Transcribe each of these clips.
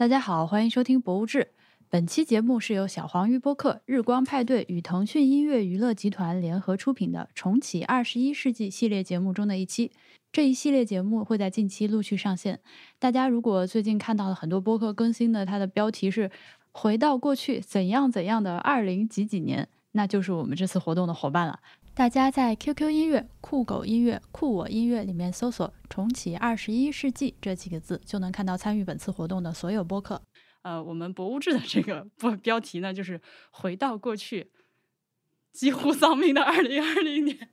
大家好，欢迎收听《博物志》。本期节目是由小黄鱼播客、日光派对与腾讯音乐娱乐集团联合出品的《重启二十一世纪》系列节目中的一期。这一系列节目会在近期陆续上线。大家如果最近看到了很多播客更新的，它的标题是“回到过去怎样怎样的二零几几年”，那就是我们这次活动的伙伴了。大家在 QQ 音乐、酷狗音乐、酷我音乐里面搜索“重启二十一世纪”这几个字，就能看到参与本次活动的所有播客。呃，我们博物志的这个 播标题呢，就是“回到过去，几乎丧命的二零二零年，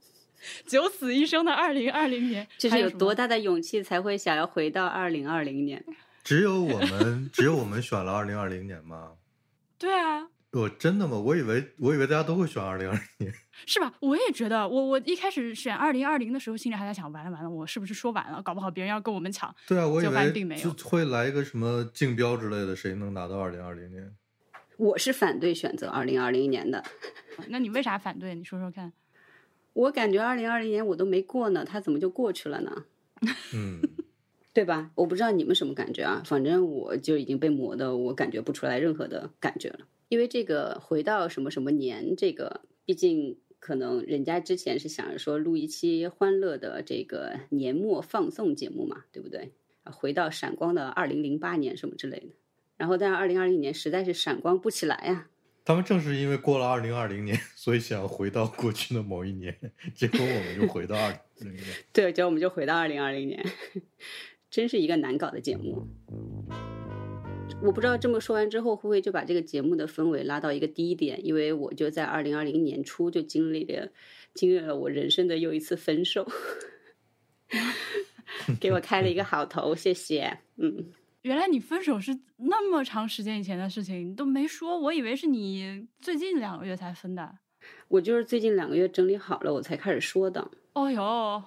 九死一生的二零二零年”。这是有多大的勇气才会想要回到二零二零年？只有我们，只有我们选了二零二零年吗？对啊。我真的吗？我以为我以为大家都会选二零二零年，是吧？我也觉得，我我一开始选二零二零的时候，心里还在想，完了完了，我是不是说晚了？搞不好别人要跟我们抢。对啊，我以为并没有会来一个什么竞标之类的，谁能拿到二零二零年？我是反对选择二零二零年的。那你为啥反对？你说说看。我感觉二零二零年我都没过呢，它怎么就过去了呢？嗯，对吧？我不知道你们什么感觉啊，反正我就已经被磨的，我感觉不出来任何的感觉了。因为这个回到什么什么年，这个毕竟可能人家之前是想着说录一期欢乐的这个年末放送节目嘛，对不对？回到闪光的二零零八年什么之类的，然后但是二零二零年实在是闪光不起来呀。他们正是因为过了二零二零年，所以想回到过去的某一年，结果我们就回到二零年。对，结果我们就回到二零二零年，真是一个难搞的节目。我不知道这么说完之后会不会就把这个节目的氛围拉到一个低点，因为我就在二零二零年初就经历了经历了我人生的又一次分手，给我开了一个好头，谢谢。嗯，原来你分手是那么长时间以前的事情，你都没说，我以为是你最近两个月才分的。我就是最近两个月整理好了，我才开始说的。哦哟。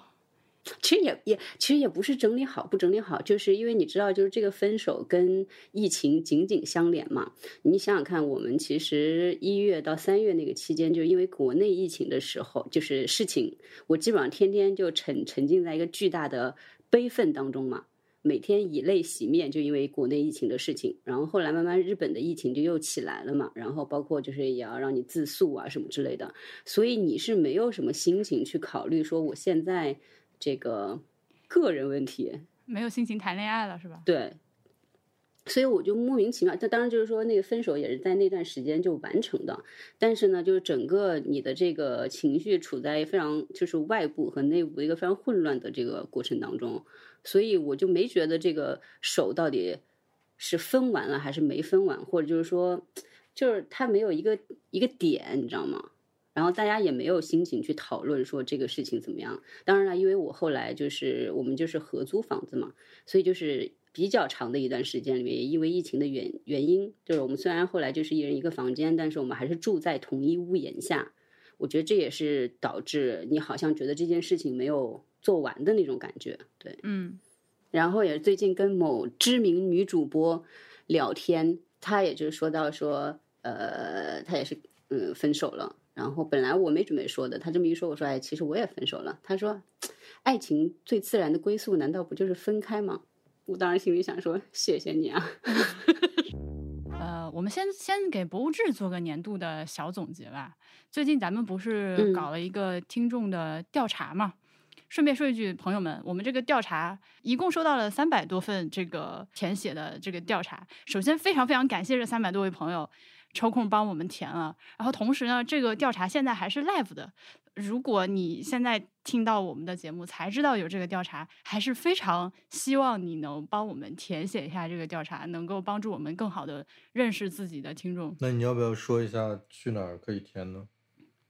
其实也也其实也不是整理好不整理好，就是因为你知道，就是这个分手跟疫情紧紧相连嘛。你想想看，我们其实一月到三月那个期间，就因为国内疫情的时候，就是事情，我基本上天天就沉沉浸在一个巨大的悲愤当中嘛，每天以泪洗面，就因为国内疫情的事情。然后后来慢慢日本的疫情就又起来了嘛，然后包括就是也要让你自诉啊什么之类的，所以你是没有什么心情去考虑说我现在。这个个人问题没有心情谈恋爱了是吧？对，所以我就莫名其妙。这当然就是说，那个分手也是在那段时间就完成的。但是呢，就是整个你的这个情绪处在非常就是外部和内部一个非常混乱的这个过程当中，所以我就没觉得这个手到底是分完了还是没分完，或者就是说，就是他没有一个一个点，你知道吗？然后大家也没有心情去讨论说这个事情怎么样。当然了，因为我后来就是我们就是合租房子嘛，所以就是比较长的一段时间里面，也因为疫情的原原因，就是我们虽然后来就是一人一个房间，但是我们还是住在同一屋檐下。我觉得这也是导致你好像觉得这件事情没有做完的那种感觉。对，嗯。然后也最近跟某知名女主播聊天，她也就是说到说，呃，她也是嗯分手了。然后本来我没准备说的，他这么一说，我说哎，其实我也分手了。他说，爱情最自然的归宿难道不就是分开吗？我当时心里想说，谢谢你啊。呃，我们先先给博物志做个年度的小总结吧。最近咱们不是搞了一个听众的调查嘛？顺便说一句，朋友们，我们这个调查一共收到了三百多份这个填写的这个调查。首先，非常非常感谢这三百多位朋友。抽空帮我们填了，然后同时呢，这个调查现在还是 live 的。如果你现在听到我们的节目才知道有这个调查，还是非常希望你能帮我们填写一下这个调查，能够帮助我们更好的认识自己的听众。那你要不要说一下去哪儿可以填呢？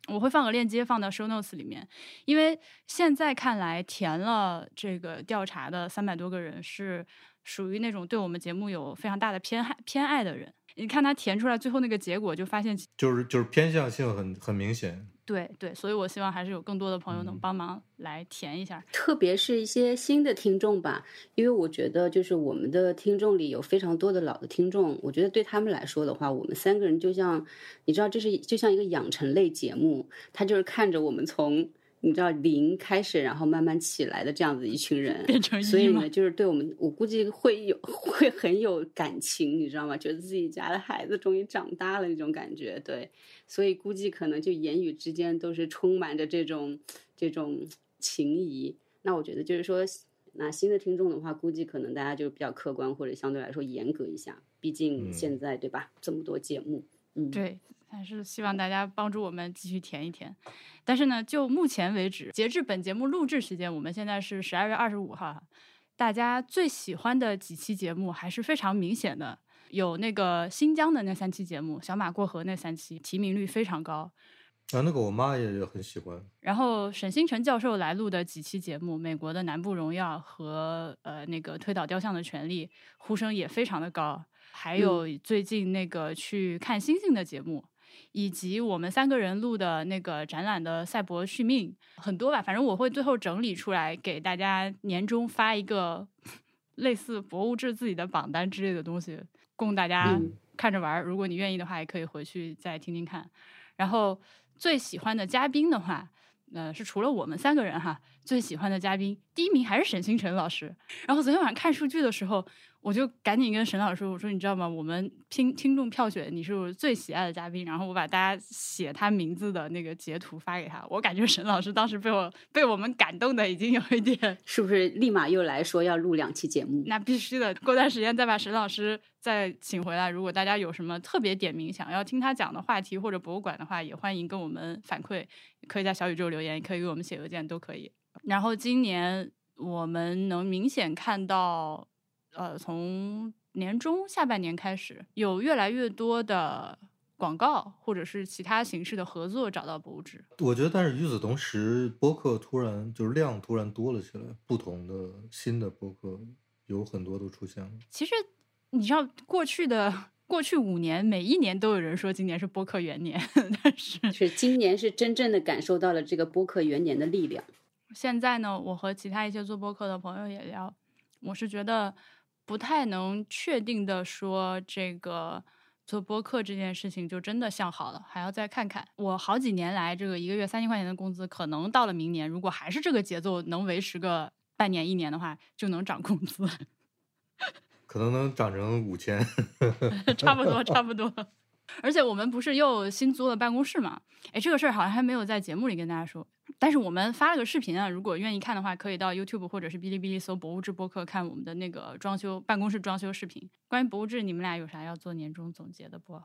我会放个链接放到 show notes 里面，因为现在看来填了这个调查的三百多个人是属于那种对我们节目有非常大的偏爱偏爱的人。你看他填出来最后那个结果，就发现就是就是偏向性很很明显。对对，所以我希望还是有更多的朋友能帮忙来填一下，特别是一些新的听众吧，因为我觉得就是我们的听众里有非常多的老的听众，我觉得对他们来说的话，我们三个人就像你知道，这是就像一个养成类节目，他就是看着我们从你知道零开始，然后慢慢起来的这样子一群人，变成所以呢，就是对我们，我估计会有会很有感情，你知道吗？觉得自己家的孩子终于长大了那种感觉，对，所以估计可能就言语之间都是充满着这种这种情谊。那我觉得就是说，那新的听众的话，估计可能大家就比较客观或者相对来说严格一下，毕竟嗯现在、对吧，这么多节目，嗯，对，还是希望大家帮助我们继续填一填。但是呢，就目前为止，截至本节目录制时间，我们现在是十二月二十五号，大家最喜欢的几期节目还是非常明显的。有那个新疆的那三期节目，小马过河那三期提名率非常高。啊，那个我妈也也很喜欢。然后沈星辰教授来录的几期节目，美国的《南部荣耀》和呃那个推倒雕像的权利，呼声也非常的高。还有最近那个去看星星的节目，以及我们三个人录的那个展览的赛博续命，很多吧。反正我会最后整理出来给大家年终发一个 类似博物志自己的榜单之类的东西，供大家嗯看着玩儿。如果你愿意的话，也可以回去再听听看。然后最喜欢的嘉宾的话，呃，是除了我们三个人哈，最喜欢的嘉宾第一名还是沈星辰老师。然后昨天晚上看数据的时候，我就赶紧跟沈老师说：“我说你知道吗？我们听听众票选你是我最喜爱的嘉宾。”然后我把大家写他名字的那个截图发给他。我感觉沈老师当时被我被我们感动的已经有一点 是不是立马又来说要录两期节目？那必须的，过段时间再把沈老师再请回来。如果大家有什么特别点名想要听他讲的话题或者博物馆的话，也欢迎跟我们反馈，可以在小宇宙留言，也可以给我们写邮件，都可以。然后今年我们能明显看到，呃，从年中下半年开始，有越来越多的广告或者是其他形式的合作找到博物志。我觉得，但是与此同时，播客突然就是量突然多了起来，不同的新的播客有很多都出现了。其实你知道，过去的过去五年，每一年都有人说今年是播客元年，但是是今年是真正的感受到了这个播客元年的力量。现在呢，我和其他一些做播客的朋友也聊，我是觉得不太能确定的说这个做播客这件事情就真的向好了，还要再看看。我好几年来这个一个月三千块钱的工资，可能到了明年，如果还是这个节奏能维持个半年一年的话，就能涨工资，可能能涨成五千，差不多差不多。而且我们不是又新租了办公室嘛？哎，这个事儿好像还没有在节目里跟大家说。但是我们发了个视频啊，如果愿意看的话，可以到 YouTube 或者是哔哩哔哩搜“博物志播客”看我们的那个装修办公室装修视频。关于博物志，你们俩有啥要做年终总结的不？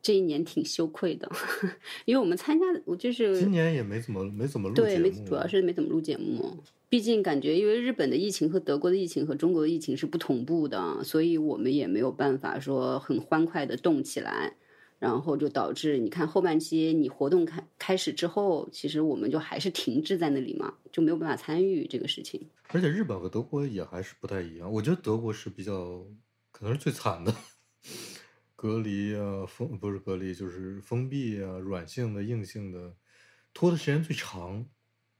这一年挺羞愧的，因为我们参加，我就是今年也没怎么没怎么录对，没节目，主要是没怎么录节目。毕竟感觉，因为日本的疫情和德国的疫情和中国的疫情是不同步的，所以我们也没有办法说很欢快的动起来，然后就导致你看后半期你活动开开始之后，其实我们就还是停滞在那里嘛，就没有办法参与这个事情。而且日本和德国也还是不太一样。我觉得德国是比较可能是最惨的，隔离啊，封不是隔离就是封闭啊，软性的、硬性的，拖的时间最长。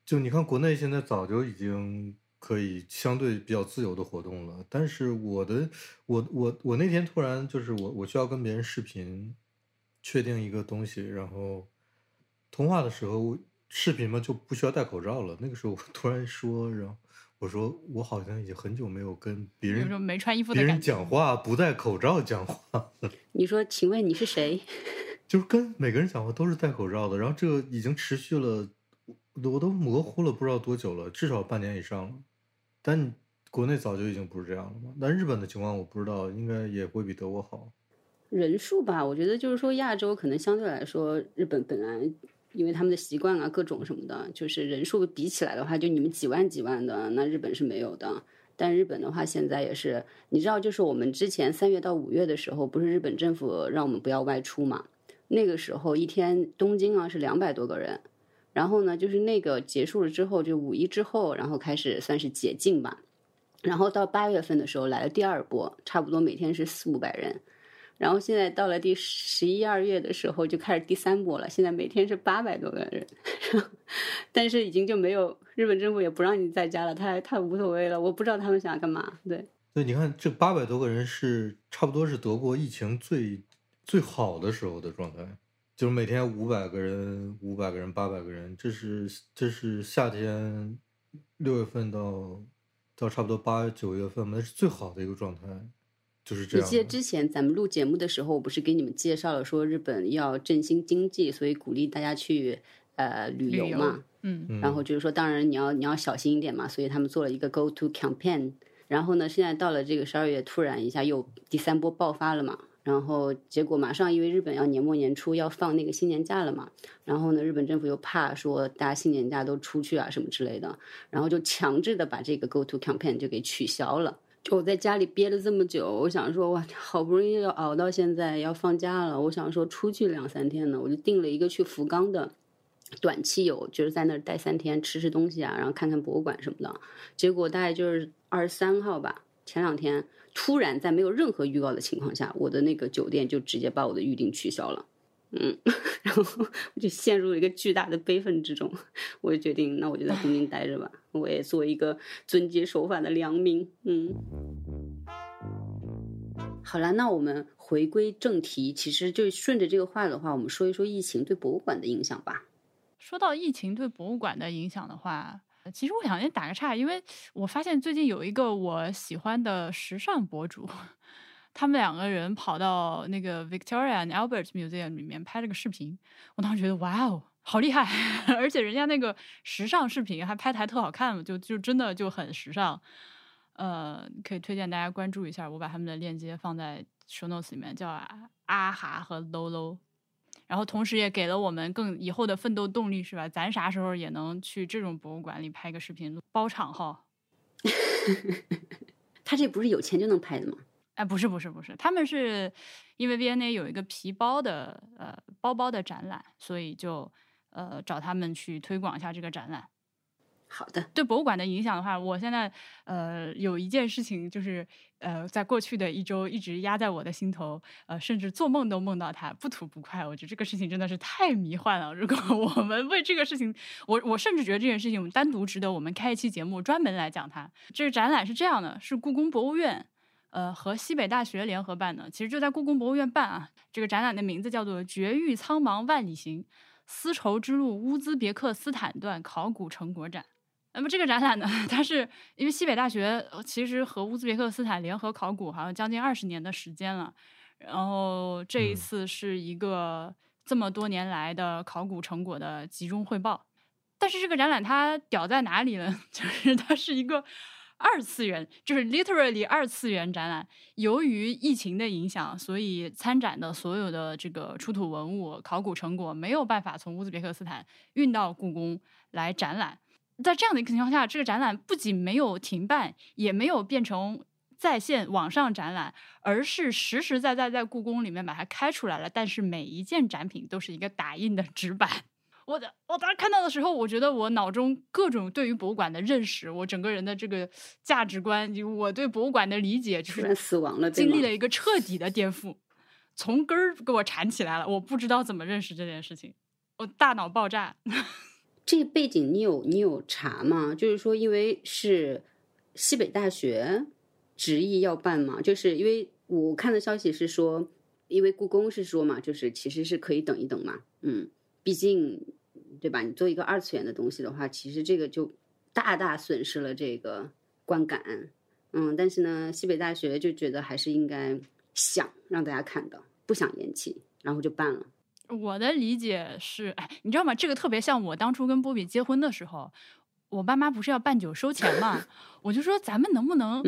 就你看，国内现在早就已经可以相对比较自由的活动了，但是我的我我我那天突然就是我我需要跟别人视频，确定一个东西，然后通话的时候视频嘛就不需要戴口罩了。那个时候我突然说，然后我说我好像已经很久没有跟别人没穿衣服的别人。讲话不戴口罩讲话了。你说，请问你是谁？就是跟每个人讲话都是戴口罩的，然后这个已经持续了，我我都模糊了不知道多久了，至少半年以上了。但国内早就已经不是这样了嘛。但日本的情况我不知道，应该也会比德国好。人数吧，我觉得就是说亚洲可能相对来说，日本本来因为他们的习惯啊，各种什么的，就是人数比起来的话，就你们几万几万的，那日本是没有的。但日本的话，现在也是，你知道，就是我们之前三月到五月的时候，不是日本政府让我们不要外出嘛？那个时候一天东京啊是两百多个人，然后呢，就是那个结束了之后，就五一之后，然后开始算是解禁吧。然后到八月份的时候来了第二波，差不多每天是四五百人。然后现在到了第十一二月的时候，就开始第三波了。现在每天是八百多个人，但是已经就没有日本政府也不让你在家了，他他无所谓了。我不知道他们想要干嘛。对，对，你看这八百多个人是差不多是德国疫情最最好的时候的状态，就是每天五百个人、五百个人、八百个人，这是这是夏天六月份到到差不多八九月份嘛，那是最好的一个状态，就是这样。你记得之前咱们录节目的时候，我不是给你们介绍了说日本要振兴经济，所以鼓励大家去呃旅游嘛？嗯，然后就是说，当然你要你要小心一点嘛，所以他们做了一个 Go to campaign。然后呢，现在到了这个十二月，突然一下又第三波爆发了嘛。然后结果马上因为日本要年末年初要放那个新年假了嘛，然后呢，日本政府又怕说大家新年假都出去啊什么之类的，然后就强制的把这个 Go to campaign 就给取消了。就我在家里憋了这么久，我想说哇，好不容易要熬到现在要放假了，我想说出去两三天呢，我就订了一个去福冈的短期游，就是在那儿待三天，吃吃东西啊，然后看看博物馆什么的。结果大概就是二十三号吧，前两天。突然在没有任何预告的情况下，我的那个酒店就直接把我的预订取消了，嗯，然后我就陷入了一个巨大的悲愤之中。我就决定，那我就在东京待着吧，我也做一个遵纪守法的良民。嗯，好了，那我们回归正题，其实就顺着这个话的话，我们说一说疫情对博物馆的影响吧。说到疫情对博物馆的影响的话。其实我想先打个岔，因为我发现最近有一个我喜欢的时尚博主，他们两个人跑到那个 Victoria and Albert Museum 里面拍了个视频。我当时觉得哇哦，好厉害！而且人家那个时尚视频还拍的还特好看，就就真的就很时尚。呃，可以推荐大家关注一下，我把他们的链接放在 show notes 里面，叫阿哈和 Lolo。然后同时也给了我们更以后的奋斗动力，是吧？咱啥时候也能去这种博物馆里拍个视频，包场哈。他这不是有钱就能拍的吗？哎，不是不是不是，他们是因为 V&A 有一个皮包的呃包包的展览，所以就呃找他们去推广一下这个展览。好的，对博物馆的影响的话，我现在呃有一件事情就是呃在过去的一周一直压在我的心头，呃甚至做梦都梦到它，不吐不快。我觉得这个事情真的是太迷幻了。如果我们为这个事情，我我甚至觉得这件事情我们单独值得我们开一期节目专门来讲它。这个展览是这样的，是故宫博物院呃和西北大学联合办的，其实就在故宫博物院办啊。这个展览的名字叫做《绝域苍茫万里行：丝绸之路乌兹别克斯坦段考古成果展》。那么这个展览呢，它是因为西北大学其实和乌兹别克斯坦联合考古好像将近二十年的时间了，然后这一次是一个这么多年来的考古成果的集中汇报。但是这个展览它屌在哪里呢？就是它是一个二次元，就是 literally 二次元展览。由于疫情的影响，所以参展的所有的这个出土文物、考古成果没有办法从乌兹别克斯坦运到故宫来展览。在这样的一个情况下，这个展览不仅没有停办，也没有变成在线网上展览，而是实实在在在故宫里面把它开出来了。但是每一件展品都是一个打印的纸板。我的，我当时看到的时候，我觉得我脑中各种对于博物馆的认识，我整个人的这个价值观，我对博物馆的理解，就是死亡了，经历了一个彻底的颠覆，从根儿给我缠起来了。我不知道怎么认识这件事情，我大脑爆炸。这个背景你有你有查吗？就是说，因为是西北大学执意要办嘛，就是因为我看的消息是说，因为故宫是说嘛，就是其实是可以等一等嘛，嗯，毕竟对吧？你做一个二次元的东西的话，其实这个就大大损失了这个观感，嗯，但是呢，西北大学就觉得还是应该想让大家看到，不想延期，然后就办了。我的理解是，哎，你知道吗？这个特别像我当初跟波比结婚的时候，我爸妈不是要办酒收钱嘛？我就说咱们能不能，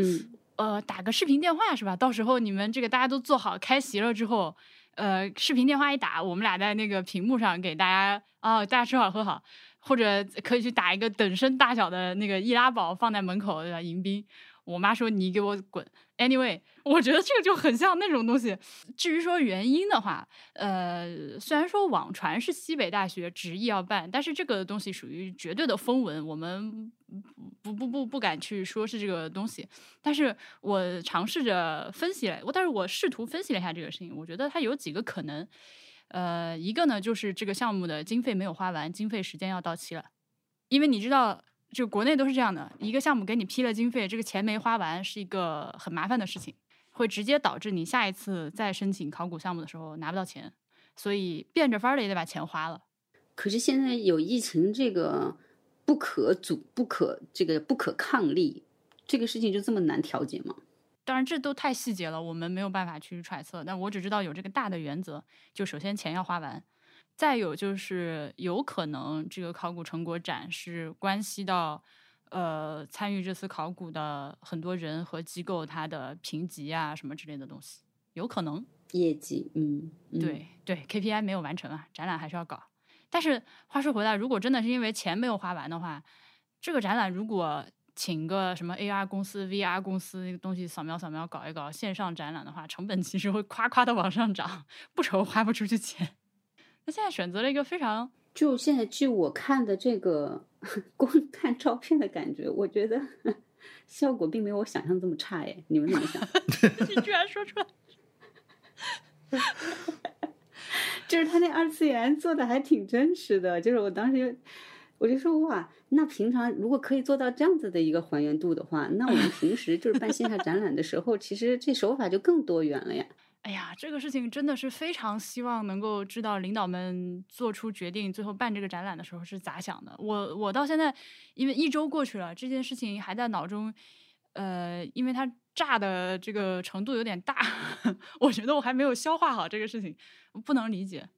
呃，打个视频电话是吧？到时候你们这个大家都做好开席了之后，呃，视频电话一打，我们俩在那个屏幕上给大家啊，大家吃好喝好，或者可以去打一个等身大小的那个易拉宝放在门口对吧？迎宾。我妈说你给我滚。Anyway，我觉得这个就很像那种东西。至于说原因的话，呃，虽然说网传是西北大学执意要办，但是这个东西属于绝对的风闻，我们不不不不敢去说是这个东西。但是我尝试着分析了，我但是我试图分析了一下这个事情，我觉得它有几个可能。呃，一个呢就是这个项目的经费没有花完，经费时间要到期了，因为你知道。就国内都是这样的，一个项目给你批了经费，这个钱没花完是一个很麻烦的事情，会直接导致你下一次再申请考古项目的时候拿不到钱。所以变着法儿的也得把钱花了。可是现在有疫情这个不可阻、不可这个不可抗力，这个事情就这么难调节吗？当然，这都太细节了，我们没有办法去揣测。但我只知道有这个大的原则，就首先钱要花完，再有就是有可能这个考古成果展是关系到呃参与这次考古的很多人和机构它的评级啊什么之类的东西，有可能。业绩，嗯，嗯，对对，KPI 没有完成啊，展览还是要搞。但是话说回来，如果真的是因为钱没有花完的话，这个展览如果请个什么 AR 公司、VR 公司那个东西扫描扫描搞一搞线上展览的话，成本其实会夸夸的往上涨，不愁花不出去钱。那现在选择了一个非常就现在据我看的这个 光看照片的感觉，我觉得 效果并没有我想象这么差哎，你们怎么想？你 居然说出来，就是他那二次元做的还挺真实的，就是我当时我就说哇，那平常如果可以做到这样子的一个还原度的话，那我们平时就是办线下展览的时候，其实这手法就更多元了呀。哎呀，这个事情真的是非常希望能够知道领导们做出决定，最后办这个展览的时候是咋想的。我我到现在，因为一周过去了，这件事情还在脑中，呃，因为它炸的这个程度有点大，我觉得我还没有消化好这个事情，不能理解。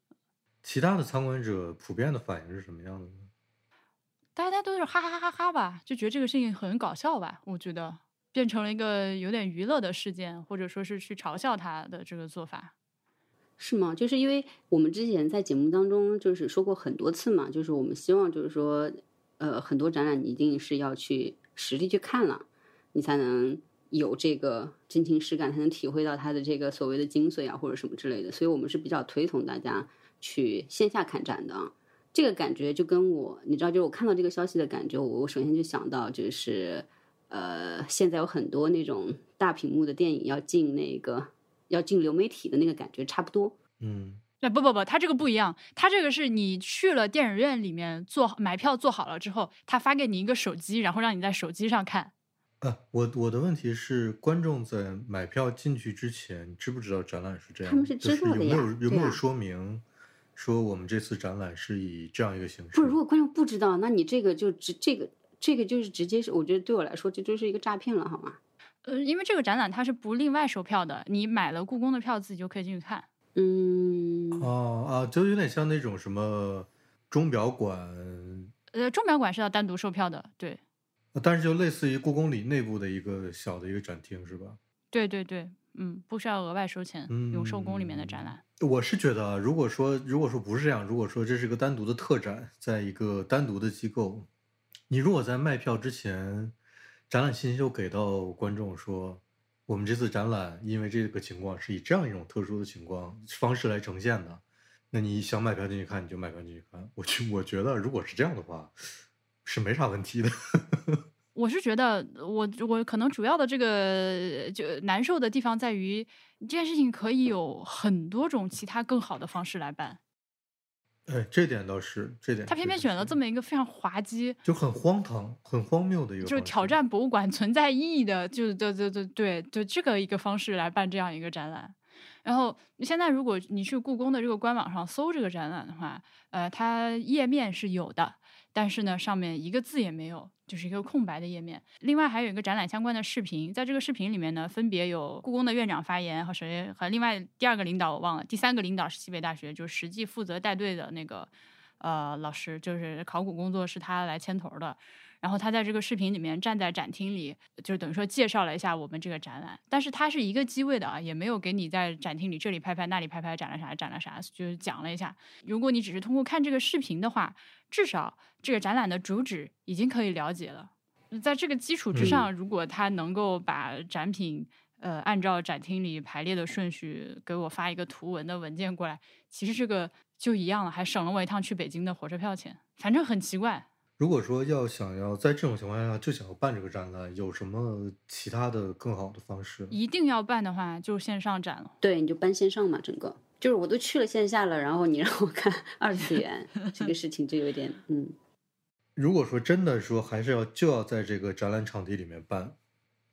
其他的参观者普遍的反应是什么样的呢？大家都是哈哈哈哈哈吧，就觉得这个事情很搞笑吧。我觉得变成了一个有点娱乐的事件，或者说是去嘲笑他的这个做法。是吗？就是因为我们之前在节目当中就是说过很多次嘛，就是我们希望就是说，呃，很多展览你一定是要去实地去看了，你才能有这个真情实感，才能体会到它的这个所谓的精髓啊，或者什么之类的。所以我们是比较推崇大家去线下看展的。这个感觉就跟我，你知道，就是我看到这个消息的感觉，我我首先就想到就是，呃，现在有很多那种大屏幕的电影要进那个要进流媒体的那个感觉差不多。嗯，哎，不不不，他这个不一样，他这个是你去了电影院里面做买票做好了之后，他发给你一个手机，然后让你在手机上看。啊，我我的问题是，观众在买票进去之前，知不知道展览是这样？他们是就是有没知道的呀有有没有说明说我们这次展览是以这样一个形式？不是，如果观众不知道，那你这个就只这个这个就是直接是，我觉得对我来说这就是一个诈骗了，好吗？呃，因为这个展览它是不另外售票的，你买了故宫的票自己就可以进去看。嗯，哦啊，就有点像那种什么钟表馆，呃，钟表馆是要单独售票的，对，但是就类似于故宫里内部的一个小的一个展厅，是吧？对对对，嗯，不需要额外收钱，永寿宫里面的展览。我是觉得啊，如果说如果说不是这样，如果说这是一个单独的特展，在一个单独的机构，你如果在卖票之前，展览信息就给到观众说，我们这次展览因为这个情况是以这样一种特殊的情况方式来呈现的，那你想买票进去看，你就买票进去看。我觉我觉得如果是这样的话，是没啥问题的。我是觉得我我可能主要的这个就难受的地方在于这件事情可以有很多种其他更好的方式来办，哎，这点倒是，这点他偏偏选了这么一个非常滑稽，就很荒唐、很荒谬的一个，就是挑。战博物馆存在意义的，就是对对对对，就这个一个方式来办这样一个展览。然后现在如果你去故宫的这个官网上搜这个展览的话，呃，它页面是有的，但是呢，上面一个字也没有，就是一个空白的页面。另外还有一个展览相关的视频，在这个视频里面呢，分别有故宫的院长发言和谁和另外第二个领导我忘了，第三个领导是西北大学，就是实际负责带队的那个呃老师，就是考古工作是他来牵头的。然后他在这个视频里面站在展厅里，就是等于说介绍了一下我们这个展览，但是他是一个机位的啊，也没有给你在展厅里这里拍拍那里拍拍展了啥展了啥，就是讲了一下。如果你只是通过看这个视频的话，至少这个展览的主旨已经可以了解了。在这个基础之上，如果他能够把展品呃按照展厅里排列的顺序给我发一个图文的文件过来，其实这个就一样了，还省了我一趟去北京的火车票钱。反正很奇怪，如果说要想要在这种情况下就想要办这个展览，有什么其他的更好的方式？一定要办的话就是线上展了。对，你就办线上嘛，整个就是我都去了线下了，然后你让我看 二次元，这个事情就有点嗯。如果说真的说还是要就要在这个展览场地里面办，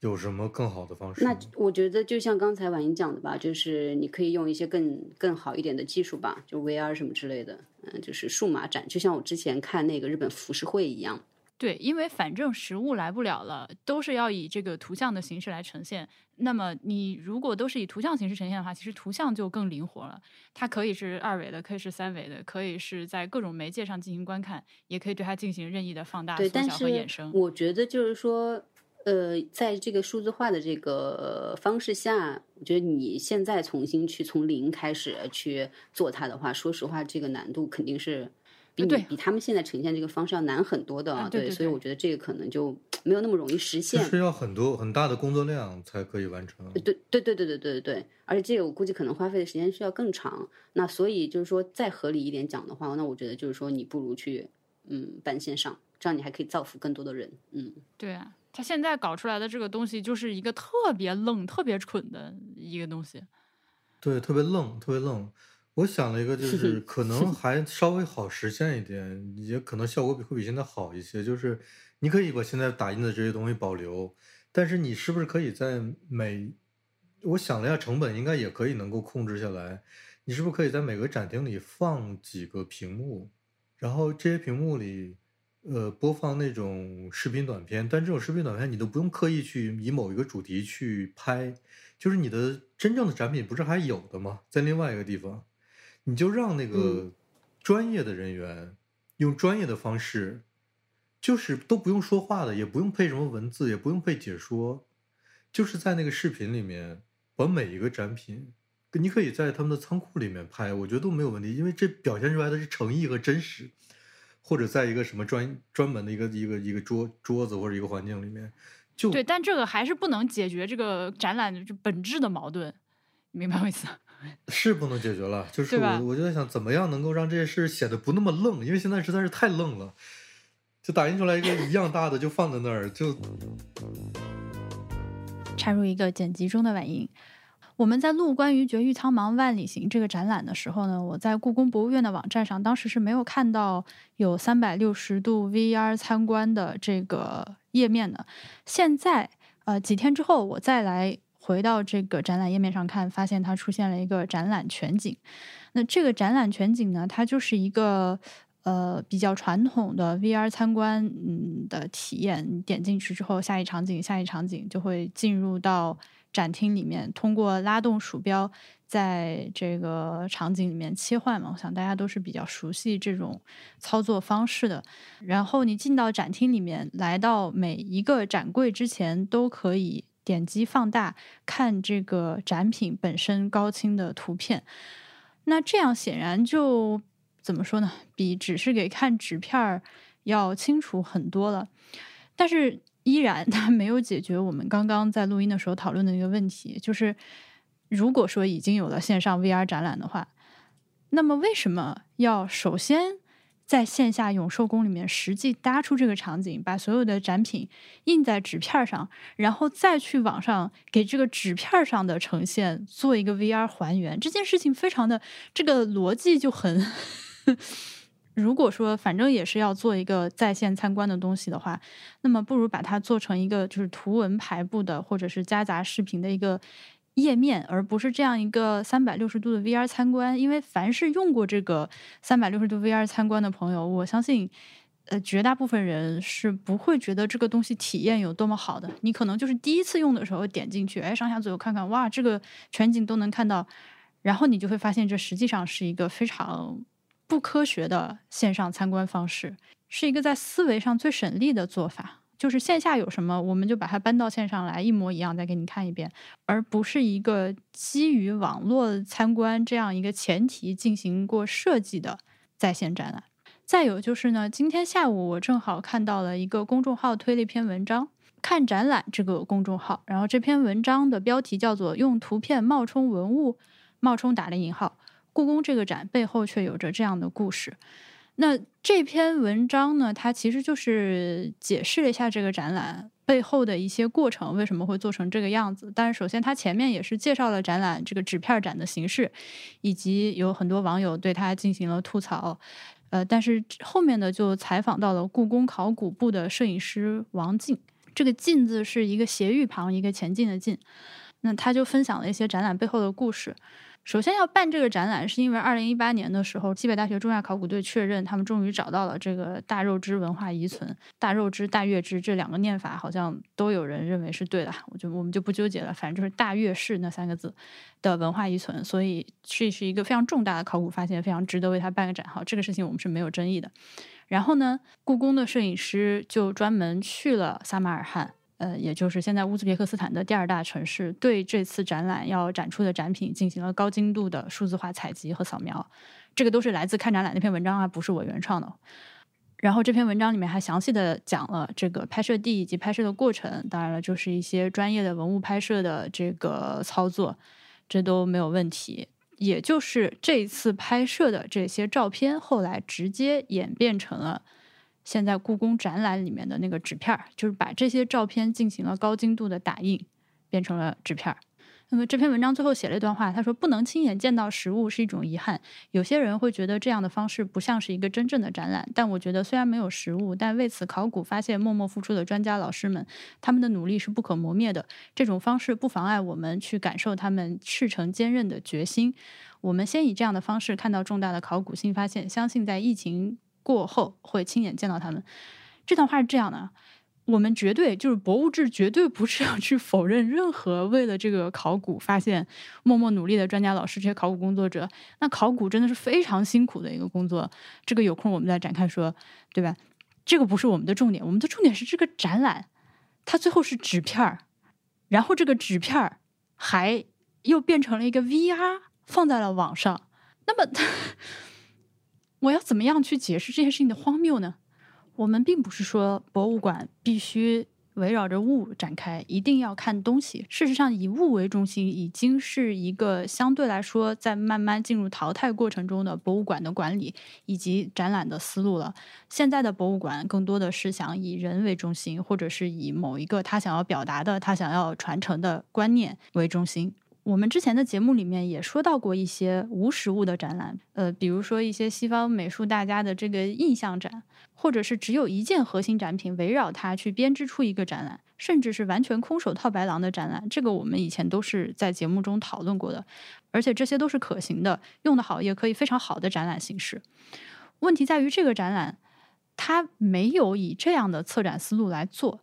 有什么更好的方式？那我觉得就像刚才婉莹讲的吧，就是你可以用一些更更好一点的技术吧，就 VR 什么之类的，嗯，就是数码展，就像我之前看那个日本浮世绘一样。对，因为反正实物来不了了，都是要以这个图像的形式来呈现。那么你如果都是以图像形式呈现的话，其实图像就更灵活了。它可以是二维的，可以是三维的，可以是在各种媒介上进行观看，也可以对它进行任意的放大、缩小和衍生。我觉得就是说。呃，在这个数字化的这个方式下，我觉得你现在重新去从零开始去做它的话，说实话，这个难度肯定是比你比他们现在呈现这个方式要难很多的。对，所以我觉得这个可能就没有那么容易实现，是要很多很大的工作量才可以完成。对对对对对对对对，而且这个我估计可能花费的时间需要更长。那所以就是说，再合理一点讲的话，那我觉得就是说，你不如去嗯办线上，这样你还可以造福更多的人。嗯，对啊。他现在搞出来的这个东西，就是一个特别愣、特别蠢的一个东西。对，特别愣，特别愣。我想了一个，就 是可能还稍微好实现一点，也可能效果比会比现在好一些。就是你可以把现在打印的这些东西保留，但是你是不是可以在每……我想了一下，成本应该也可以能够控制下来。你是不是可以在每个展厅里放几个屏幕，然后这些屏幕里？呃，播放那种视频短片，但这种视频短片你都不用刻意去以某一个主题去拍，就是你的真正的展品不是还有的吗？在另外一个地方，你就让那个专业的人员用专业的方式，就是都不用说话的，也不用配什么文字，也不用配解说，就是在那个视频里面把每一个展品，你可以在他们的仓库里面拍，我觉得都没有问题，因为这表现出来的是诚意和真实。或者在一个什么专专门的一个一个一个桌桌子或者一个环境里面，就对，但这个还是不能解决这个展览就本质的矛盾，明白我意思？是不能解决了，就是我我就在想，怎么样能够让这些事显得不那么愣？因为现在实在是太愣了，就打印出来一个一样大的就放在那儿，就插入一个剪辑中的晚音。我们在录关于“绝域苍茫万里行”这个展览的时候呢，我在故宫博物院的网站上，当时是没有看到有三百六十度 VR 参观的这个页面的。现在，呃，几天之后我再来回到这个展览页面上看，发现它出现了一个展览全景。那这个展览全景呢，它就是一个呃比较传统的 VR 参观嗯的体验。点进去之后，下一场景，下一场景就会进入到。展厅里面通过拉动鼠标，在这个场景里面切换嘛，我想大家都是比较熟悉这种操作方式的。然后你进到展厅里面，来到每一个展柜之前，都可以点击放大看这个展品本身高清的图片。那这样显然就怎么说呢？比只是给看纸片儿要清楚很多了。但是。依然，它没有解决我们刚刚在录音的时候讨论的一个问题，就是如果说已经有了线上 VR 展览的话，那么为什么要首先在线下永寿宫里面实际搭出这个场景，把所有的展品印在纸片上，然后再去网上给这个纸片上的呈现做一个 VR 还原？这件事情非常的这个逻辑就很。如果说反正也是要做一个在线参观的东西的话，那么不如把它做成一个就是图文排布的，或者是夹杂视频的一个页面，而不是这样一个三百六十度的 VR 参观。因为凡是用过这个三百六十度 VR 参观的朋友，我相信，呃，绝大部分人是不会觉得这个东西体验有多么好的。你可能就是第一次用的时候点进去，哎，上下左右看看，哇，这个全景都能看到，然后你就会发现这实际上是一个非常。不科学的线上参观方式是一个在思维上最省力的做法，就是线下有什么，我们就把它搬到线上来，一模一样再给你看一遍，而不是一个基于网络参观这样一个前提进行过设计的在线展览。再有就是呢，今天下午我正好看到了一个公众号推了一篇文章，看展览这个公众号，然后这篇文章的标题叫做“用图片冒充文物”，冒充打了引号。故宫这个展背后却有着这样的故事。那这篇文章呢？它其实就是解释了一下这个展览背后的一些过程，为什么会做成这个样子。但是首先，它前面也是介绍了展览这个纸片展的形式，以及有很多网友对它进行了吐槽。呃，但是后面呢，就采访到了故宫考古部的摄影师王静。这个“进”字是一个斜玉旁，一个前进的“进”。那他就分享了一些展览背后的故事。首先要办这个展览，是因为二零一八年的时候，西北大学中亚考古队确认他们终于找到了这个大肉汁文化遗存。大肉汁、大月支这两个念法好像都有人认为是对的，我就我们就不纠结了，反正就是大月氏那三个字的文化遗存，所以这是一个非常重大的考古发现，非常值得为它办个展。好，这个事情我们是没有争议的。然后呢，故宫的摄影师就专门去了撒马尔罕。呃，也就是现在乌兹别克斯坦的第二大城市，对这次展览要展出的展品进行了高精度的数字化采集和扫描，这个都是来自看展览那篇文章啊，不是我原创的。然后这篇文章里面还详细的讲了这个拍摄地以及拍摄的过程，当然了，就是一些专业的文物拍摄的这个操作，这都没有问题。也就是这次拍摄的这些照片，后来直接演变成了。现在故宫展览里面的那个纸片儿，就是把这些照片进行了高精度的打印，变成了纸片儿。那么这篇文章最后写了一段话，他说：“不能亲眼见到实物是一种遗憾。有些人会觉得这样的方式不像是一个真正的展览，但我觉得虽然没有实物，但为此考古发现默默付出的专家老师们，他们的努力是不可磨灭的。这种方式不妨碍我们去感受他们赤诚坚韧的决心。我们先以这样的方式看到重大的考古新发现，相信在疫情。”过后会亲眼见到他们。这段话是这样的：我们绝对就是博物志，绝对不是要去否认任何为了这个考古发现默默努力的专家老师、这些考古工作者。那考古真的是非常辛苦的一个工作。这个有空我们再展开说，对吧？这个不是我们的重点，我们的重点是这个展览，它最后是纸片儿，然后这个纸片儿还又变成了一个 VR，放在了网上。那么。我要怎么样去解释这件事情的荒谬呢？我们并不是说博物馆必须围绕着物展开，一定要看东西。事实上，以物为中心已经是一个相对来说在慢慢进入淘汰过程中的博物馆的管理以及展览的思路了。现在的博物馆更多的是想以人为中心，或者是以某一个他想要表达的、他想要传承的观念为中心。我们之前的节目里面也说到过一些无实物的展览，呃，比如说一些西方美术大家的这个印象展，或者是只有一件核心展品围绕它去编织出一个展览，甚至是完全空手套白狼的展览。这个我们以前都是在节目中讨论过的，而且这些都是可行的，用得好也可以非常好的展览形式。问题在于这个展览它没有以这样的策展思路来做，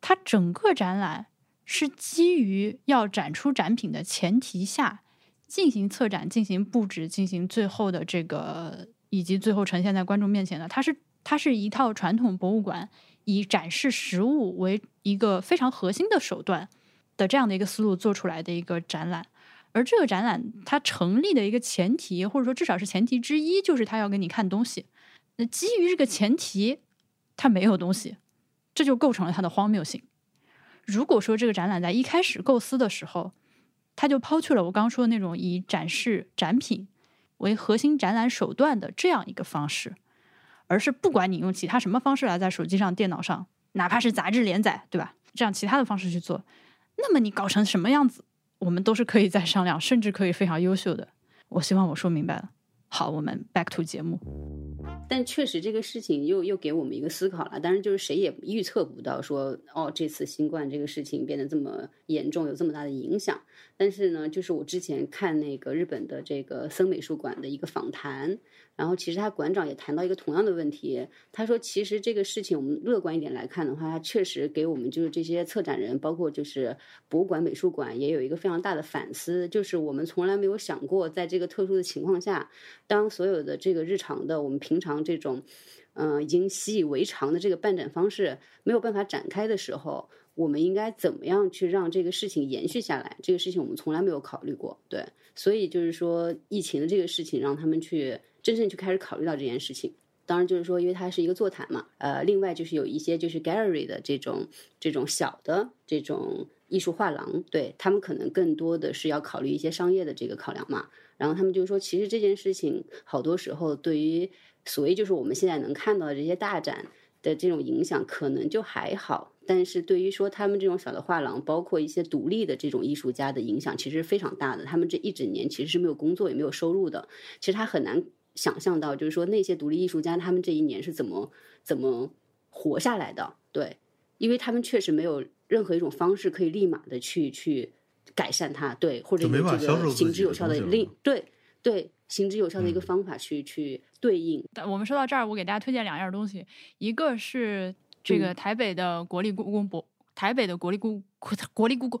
它整个展览。是基于要展出展品的前提下进行策展、进行布置、进行最后的这个以及最后呈现在观众面前的。它是它是一套传统博物馆以展示实物为一个非常核心的手段的这样的一个思路做出来的一个展览。而这个展览它成立的一个前提，或者说至少是前提之一，就是它要给你看东西。那基于这个前提，它没有东西，这就构成了它的荒谬性。如果说这个展览在一开始构思的时候，他就抛去了我刚刚说的那种以展示展品为核心展览手段的这样一个方式，而是不管你用其他什么方式来在手机上、电脑上，哪怕是杂志连载，对吧？这样其他的方式去做，那么你搞成什么样子，我们都是可以再商量，甚至可以非常优秀的。我希望我说明白了。好，我们 back to 节目。但确实这个事情又又给我们一个思考了。当然，就是谁也预测不到说，哦，这次新冠这个事情变得这么严重，有这么大的影响。但是呢，就是我之前看那个日本的这个森美术馆的一个访谈。然后，其实他馆长也谈到一个同样的问题。他说：“其实这个事情，我们乐观一点来看的话，它确实给我们就是这些策展人，包括就是博物馆、美术馆，也有一个非常大的反思。就是我们从来没有想过，在这个特殊的情况下，当所有的这个日常的我们平常这种，嗯，已经习以为常的这个办展方式没有办法展开的时候，我们应该怎么样去让这个事情延续下来？这个事情我们从来没有考虑过。对，所以就是说，疫情的这个事情，让他们去。”真正去开始考虑到这件事情，当然就是说，因为它是一个座谈嘛，呃，另外就是有一些就是 gallery 的这种这种小的这种艺术画廊，对他们可能更多的是要考虑一些商业的这个考量嘛。然后他们就说，其实这件事情好多时候对于所谓就是我们现在能看到的这些大展的这种影响，可能就还好。但是对于说他们这种小的画廊，包括一些独立的这种艺术家的影响，其实非常大的。他们这一整年其实是没有工作也没有收入的，其实他很难。想象到，就是说那些独立艺术家，他们这一年是怎么怎么活下来的？对，因为他们确实没有任何一种方式可以立马的去去改善它，对，或者有就没法这个行之有效的东西了另对对行之有效的一个嗯方法去、去对应。但我们说到这儿，我给大家推荐两样东西，一个是这个嗯台北的国立故宫博，台北的国立故 国立故宫，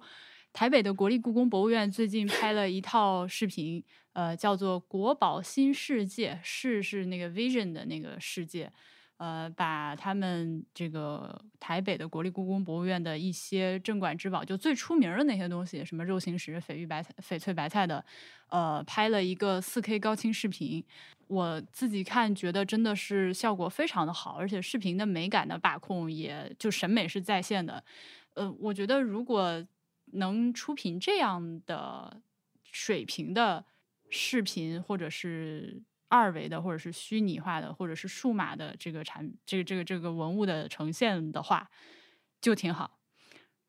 台北的国立故宫博物院最近拍了一套视频，呃，叫做《国宝新世界》，世是那个 vision 的那个世界。呃，把他们这个台北的国立故宫博物院的一些镇馆之宝，就最出名的那些东西，什么肉形石、翡玉白、翡翠白菜的，呃，拍了一个四 K 高清视频。我自己看觉得真的是效果非常的好，而且视频的美感的把控也就审美是在线的。呃，我觉得如果能出品这样的水平的视频，或者是二维的，或者是虚拟化的，或者是数码的这个产这个这个这个文物的呈现的话，就挺好，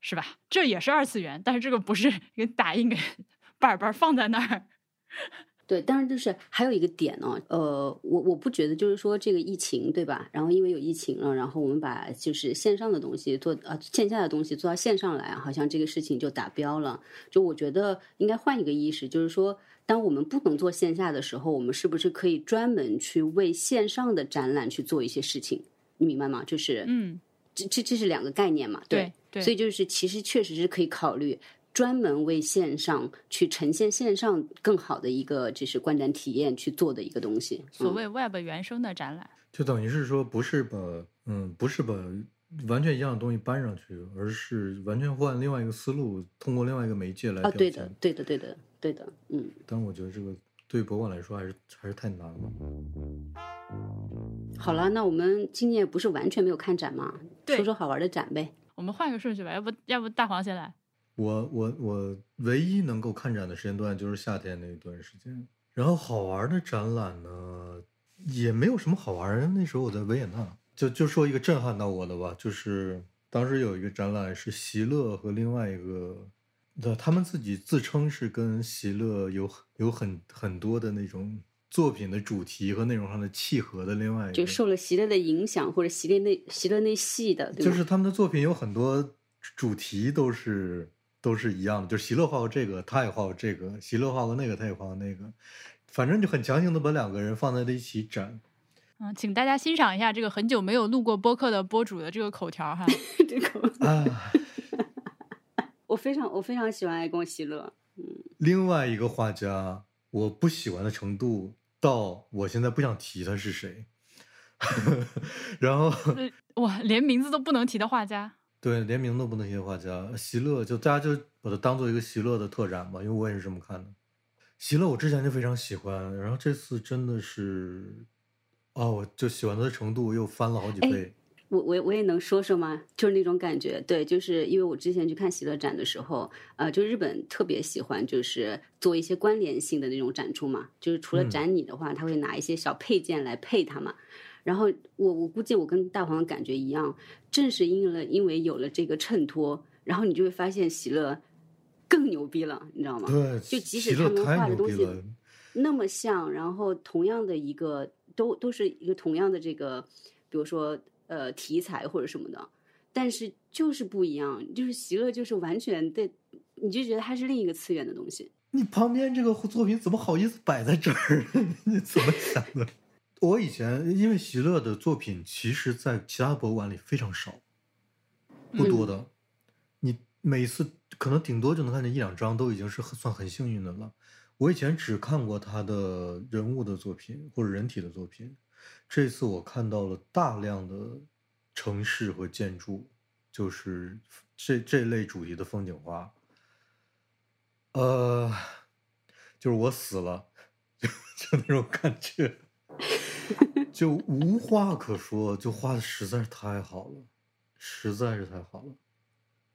是吧？这也是二次元，但是这个不是给打印给 板板放在那儿。对，当然就是还有一个点呢、呃，我我不觉得就是说这个疫情对吧？然后因为有疫情了，然后我们把就是线上的东西做呃线下的东西做到线上来，好像这个事情就达标了。就我觉得应该换一个意识，就是说，当我们不能做线下的时候，我们是不是可以专门去为线上的展览去做一些事情？你明白吗？就是嗯，这这这是两个概念嘛？对对所以就是其实确实是可以考虑专门为线上去呈现线上更好的一个就是观展体验去做的一个东西。嗯所谓 Web 原生的展览。就等于是说，不是把嗯，不是把完全一样的东西搬上去，而是完全换另外一个思路，通过另外一个媒介来啊，表现。对的，对的，对的，对的，嗯。但我觉得这个对博物馆来说还是还是太难了。好了，那我们今年也不是完全没有看展嘛，说说好玩的展呗。我们换个顺序吧，要不要不大黄先来？我我我唯一能够看展的时间段就是夏天那一段时间，然后好玩的展览呢也没有什么好玩的。那时候我在维也纳，就就说一个震撼到我的吧，就是当时有一个展览是席勒和另外一个，对，他们自己自称是跟席勒有有很很多的那种作品的主题和内容上的契合的另外一个，就受了席勒的影响，或者席勒那席勒那系的，对？就是他们的作品有很多主题都是都是一样的，就是席勒画过这个，他也画过这个；席勒画过那个，他也画过那个。反正就很强行的把两个人放在了一起展。嗯，请大家欣赏一下这个很久没有录过播客的播主的这个口条哈。这口，啊，我非常我非常喜欢爱贡席勒。另外一个画家，我不喜欢的程度到我现在不想提他是谁。然后哇，连名字都不能提的画家，对，连名都不能提的画家，席勒就大家就把它当做一个席勒的特展吧，因为我也是这么看的。席勒我之前就非常喜欢，然后这次真的是，哦，我就喜欢他的程度又翻了好几哎倍。我我我也能说说吗？就是那种感觉，对，就是因为我之前去看喜乐展的时候，呃，就日本特别喜欢就是做一些关联性的那种展出嘛，就是除了嗯展你的话，他会拿一些小配件来配它嘛。然后我我估计我跟大黄的感觉一样，正是因了因为有了这个衬托，然后你就会发现喜乐更牛逼了，你知道吗？对，就即使他们画的东西。那么像，然后同样的一个都都是一个同样的这个，比如说呃题材或者什么的，但是就是不一样，就是席勒就是完全的，你就觉得他是另一个次元的东西。你旁边这个作品怎么好意思摆在这儿？你怎么想的？我以前因为席勒的作品，其实在其他博物馆里非常少，不多的。你每次可能顶多就能看见一两张，都已经是很算很幸运的了。我以前只看过他的人物的作品或者人体的作品，这次我看到了大量的城市和建筑，就是这这类主题的风景画。呃，就是我死了，就 就那种感觉，就无话可说，就画的实在是太好了，实在是太好了，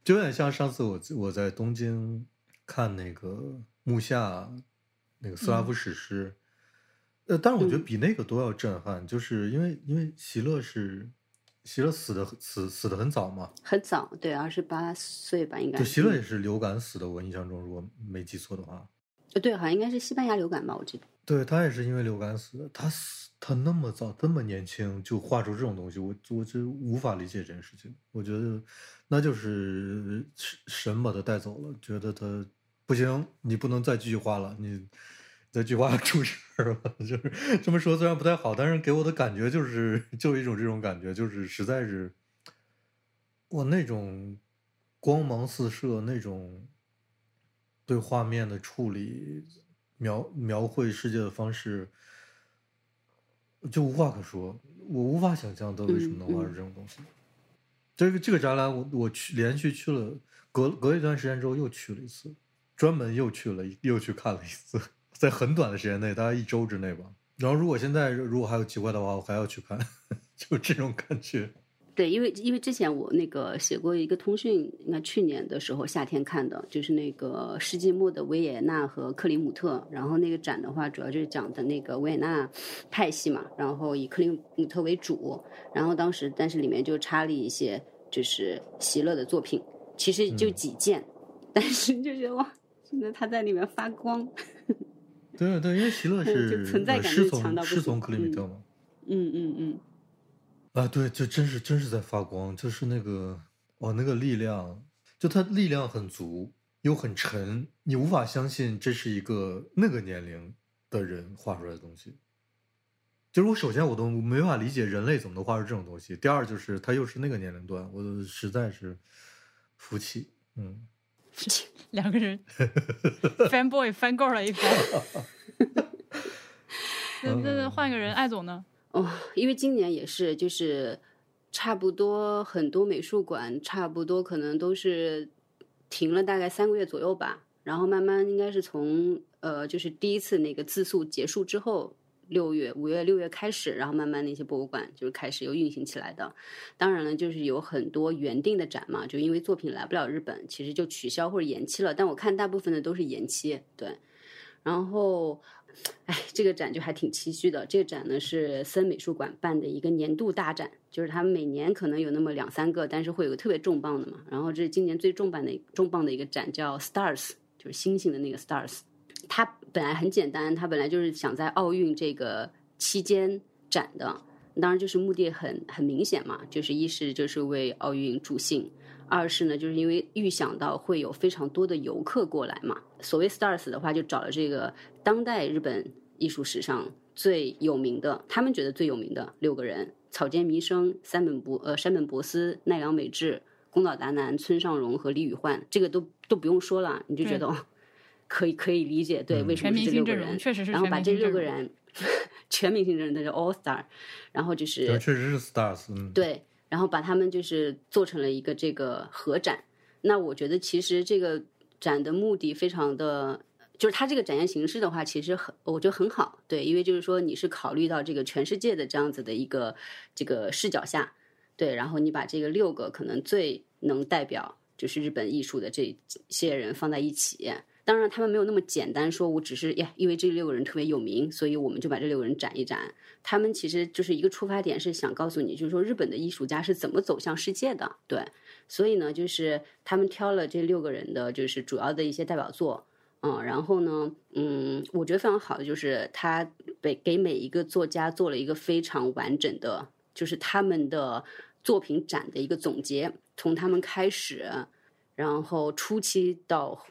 就有点像上次我我在东京看那个木下那个斯拉夫史诗，呃，但是我觉得嗯比那个都要震撼，就是因为因为席勒是席勒死的死死的很早嘛，很早，对，二十八岁吧，应该。对，席勒也嗯是流感死的，我印象中如果没记错的话。呃对，好像应该是西班牙流感吧，我记得。对他也是因为流感死的。他死，他那么早，这么年轻就画出这种东西，我我就无法理解这件事情。我觉得那就是神神把他带走了，觉得他不行，你不能再继续画了，你再继续画出事儿了。就是这么说，虽然不太好，但是给我的感觉就是就一种这种感觉，就是实在是我那种光芒四射，那种对画面的处理。描描绘世界的方式就无话可说，我无法想象他为什么能画出这种东西。这个这个展览，我我去连续去了，隔隔一段时间之后又去了一次，专门又去了又去看了一次，在很短的时间内，大概一周之内吧。然后如果现在如果还有机会的话，我还要去看，就这种感觉。对，因为因为之前我那个写过一个通讯，应该去年的时候夏天看的，就是那个世纪末的维也纳和克里姆特。然后那个展的话，主要就是讲的那个维也纳派系嘛，然后以克里姆特为主。然后当时，但是里面就插了一些就是席勒的作品，其实就几件，但是就觉得哇，现在他在里面发光。对对，因为席勒是存在感是强到是从克里米特嘛。嗯嗯嗯。啊，对，就真是真是在发光，就是那个哦，那个力量，就他力量很足又很沉，你无法相信这是一个那个年龄的人画出来的东西。就是我首先我都没办法理解人类怎么能画出这种东西，第二就是他又是那个年龄段，我实在是服气，嗯，两个人，fan boy 翻够了一番，那那换个人，艾总呢？哦，因为今年也是，就是差不多很多美术馆差不多可能都是停了大概三个月左右吧，然后慢慢应该是从呃，就是第一次那个自诉结束之后，六月、五月、六月开始，然后慢慢那些博物馆就是开始又运行起来的。当然了，就是有很多原定的展嘛，就因为作品来不了日本，其实就取消或者延期了。但我看大部分的都是延期，对，然后。哎，这个展就还挺唏嘘的。这个展呢是森美术馆办的一个年度大展，就是他们每年可能有那么两三个，但是会有个特别重磅的嘛。然后这是今年最重磅的重磅的一个展，叫 Stars，就是星星的那个 Stars。它本来很简单，他本来就是想在奥运这个期间展的，当然就是目的很很明显嘛，就是一是就是为奥运助兴。二是呢，就是因为预想到会有非常多的游客过来嘛。所谓 stars 的话，就找了这个当代日本艺术史上最有名的，他们觉得最有名的六个人：草间弥生、山本博呃山本博司、奈良美智、宫岛达男、村上荣和李宇焕。这个都都不用说了，你就觉得可以可以理解对为什么是这六个人确实是然后把这六个人全明星阵容，那是 all star，然后就是确实是 stars，对。然后把他们就是做成了一个这个合展，那我觉得其实这个展的目的非常的，就是它这个展现形式的话，其实很我觉得很好，对，因为就是说你是考虑到这个全世界的这样子的一个这个视角下，对，然后你把这个六个可能最能代表就是日本艺术的这些人放在一起。当然，他们没有那么简单，说我只是呀，因为这六个人特别有名，所以我们就把这六个人展一展。他们其实就是一个出发点，是想告诉你，就是说日本的艺术家是怎么走向世界的。对，所以呢，就是他们挑了这六个人的，就是主要的一些代表作，嗯，然后呢，嗯，我觉得非常好的就是他给给每一个作家做了一个非常完整的，就是他们的作品展的一个总结，从他们开始，然后初期到。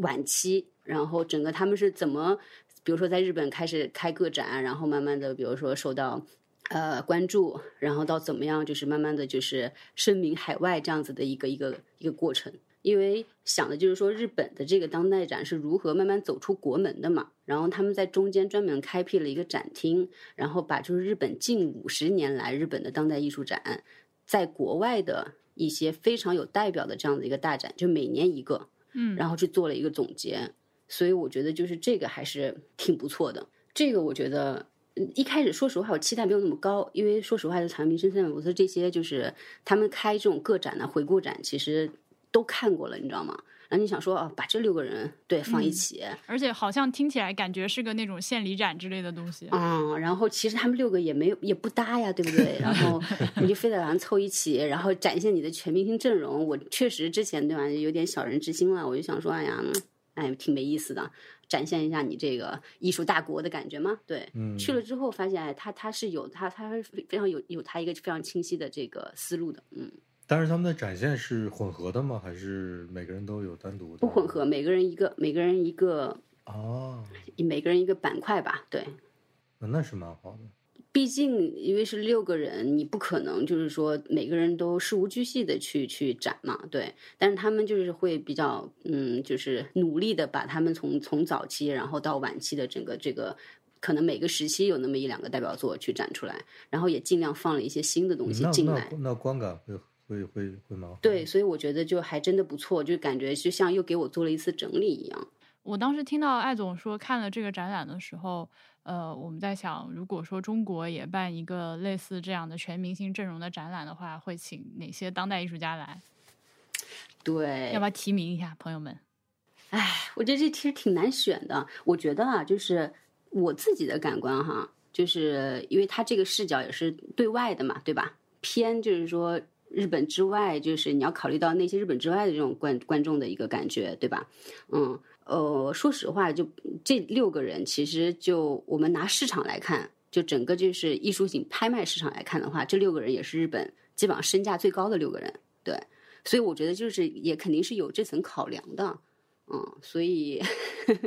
晚期，然后整个他们是怎么，比如说在日本开始开个展，然后慢慢的，比如说受到呃关注，然后到怎么样，就是慢慢的就是声名海外这样子的一个一个一个过程。因为想的就是说日本的这个当代展是如何慢慢走出国门的嘛，然后他们在中间专门开辟了一个展厅，然后把就是日本近五十年来日本的当代艺术展，在国外的一些非常有代表的这样的一个大展，就每年一个。嗯，然后去做了一个总结，所以我觉得就是这个还是挺不错的。这个我觉得一开始说实话，我期待没有那么高，因为说实话，就唐明生、三本博司这些，就是他们开这种个展呢、回顾展，其实都看过了，你知道吗？然后你想说啊，把这六个人对放一起，而且好像听起来感觉是个那种献礼展之类的东西。嗯，然后其实他们六个也没有也不搭呀，对不对？然后你就非得把他凑一起，然后展现你的全明星阵容。我确实之前对吧，有点小人之心了。我就想说，哎呀，哎，挺没意思的，展现一下你这个艺术大国的感觉吗。对，嗯去了之后发现，哎，他他是有他他是非常有有他一个非常清晰的这个思路的，嗯，但是他们的展现是混合的吗？还是每个人都有单独的？不混合，每个人一个，每个人一个，哦，每个人一个板块吧，对。那是蛮好的。毕竟因为是六个人，你不可能就是说每个人都事无巨细的去去展嘛，对。但是他们就是会比较，嗯，就是努力的把他们从从早期然后到晚期的整个这个，可能每个时期有那么一两个代表作去展出来，然后也尽量放了一些新的东西那那进来。那观感会会会会蛮好。对，，所以我觉得就还真的不错，就感觉就像又给我做了一次整理一样。我当时听到艾总说看了这个展览的时候，呃，我们在想，如果说中国也办一个类似这样的全明星阵容的展览的话，会请哪些当代艺术家来？对，要不要提名一下，朋友们？哎，我觉得这其实挺难选的。我觉得啊，就是我自己的感官哈，就是因为他这个视角也是对外的嘛，对吧？偏就是说日本之外，就是你要考虑到那些日本之外的这种观观众的一个感觉，对吧？嗯，呃，说实话，就这六个人，其实就我们拿市场来看，就整个就是艺术品拍卖市场来看的话，这六个人也是日本基本上身价最高的六个人，对。所以我觉得就是也肯定是有这层考量的。嗯，所以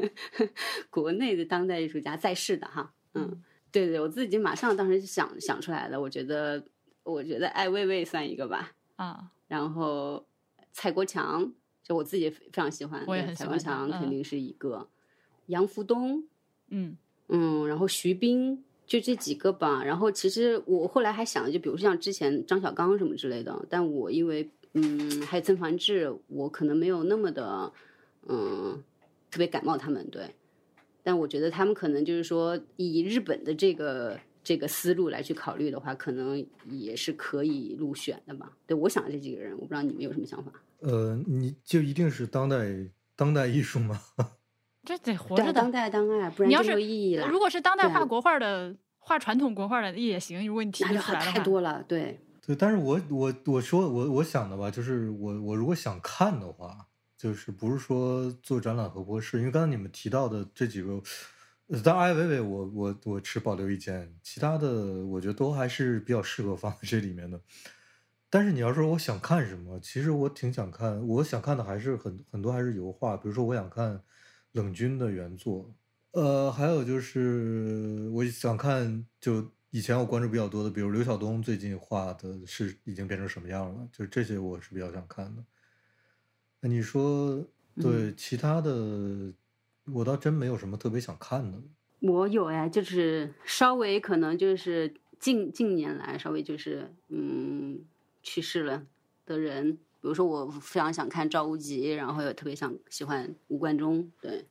国内的当代艺术家在世的哈，嗯，对对，我自己马上当时就想想出来了，我觉得我觉得艾未未算一个吧，啊，然后蔡国强，就我自己非常喜欢，我也对蔡国很喜欢他嗯强肯定是一个，杨福东，嗯。嗯，然后徐冰。就这几个吧，然后其实我后来还想，就比如说像之前张小刚什么之类的，但我因为嗯还有曾凡志，我可能没有那么的嗯特别感冒他们，对，但我觉得他们可能就是说以日本的这个这个思路来去考虑的话，可能也是可以入选的吧。对我想的这几个人，我不知道你们有什么想法？呃，你就一定是当代当代艺术吗？这得活着的当。代当代，不然你要就没有意义了。如果是当代画国画的，画传统国画的也行。如果你提出太多了，对，对，但是我我我说我我想的吧，就是我我如果想看的话，就是不是说做展览和博士，因为刚才你们提到的这几个，呃当然艾薇薇我我我持保留意见，其他的我觉得都还是比较适合放在这里面的。但是你要说我想看什么，其实我挺想看，我想看的还是很很多还是油画，比如说我想看冷军的原作，呃，还有就是我想看就以前我关注比较多的，比如刘晓东最近画的是已经变成什么样了，就是这些我是比较想看的。那你说对、其他的，我倒真没有什么特别想看的。我有哎，就是稍微可能就是近近年来稍微就是嗯去世了的人，比如说我非常想看赵无极，然后又特别想喜欢吴冠中，对。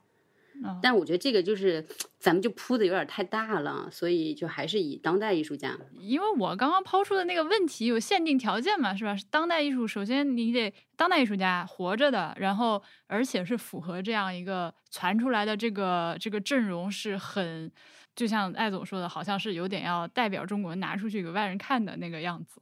嗯但我觉得这个就是咱们就铺的有点太大了，所以就还是以当代艺术家。因为我刚刚抛出的那个问题有限定条件嘛，是吧？是当代艺术，首先你得当代艺术家活着的，然后而且是符合这样一个传出来的这个这个阵容是很，就像艾总说的，好像是有点要代表中国拿出去给外人看的那个样子，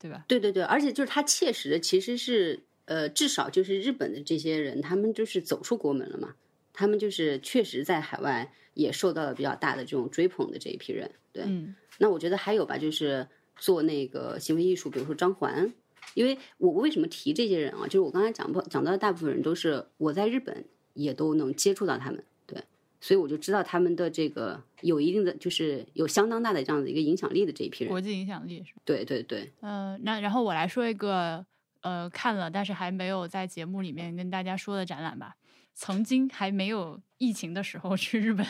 对吧？对对对，而且就是他切实的其实是呃，至少就是日本的这些人，他们就是走出国门了嘛，他们就是确实在海外也受到了比较大的这种追捧的这一批人。对，嗯那我觉得还有吧，就是做那个行为艺术，比如说张环，因为我为什么提这些人啊？就是我刚才讲不讲到的大部分人都是我在日本也都能接触到他们，对，所以我就知道他们的这个有一定的就是有相当大的这样的一个影响力的这一批人。国际影响力是吧。对对对，呃，那然后我来说一个呃看了但是还没有在节目里面跟大家说的展览吧。曾经还没有疫情的时候去日本，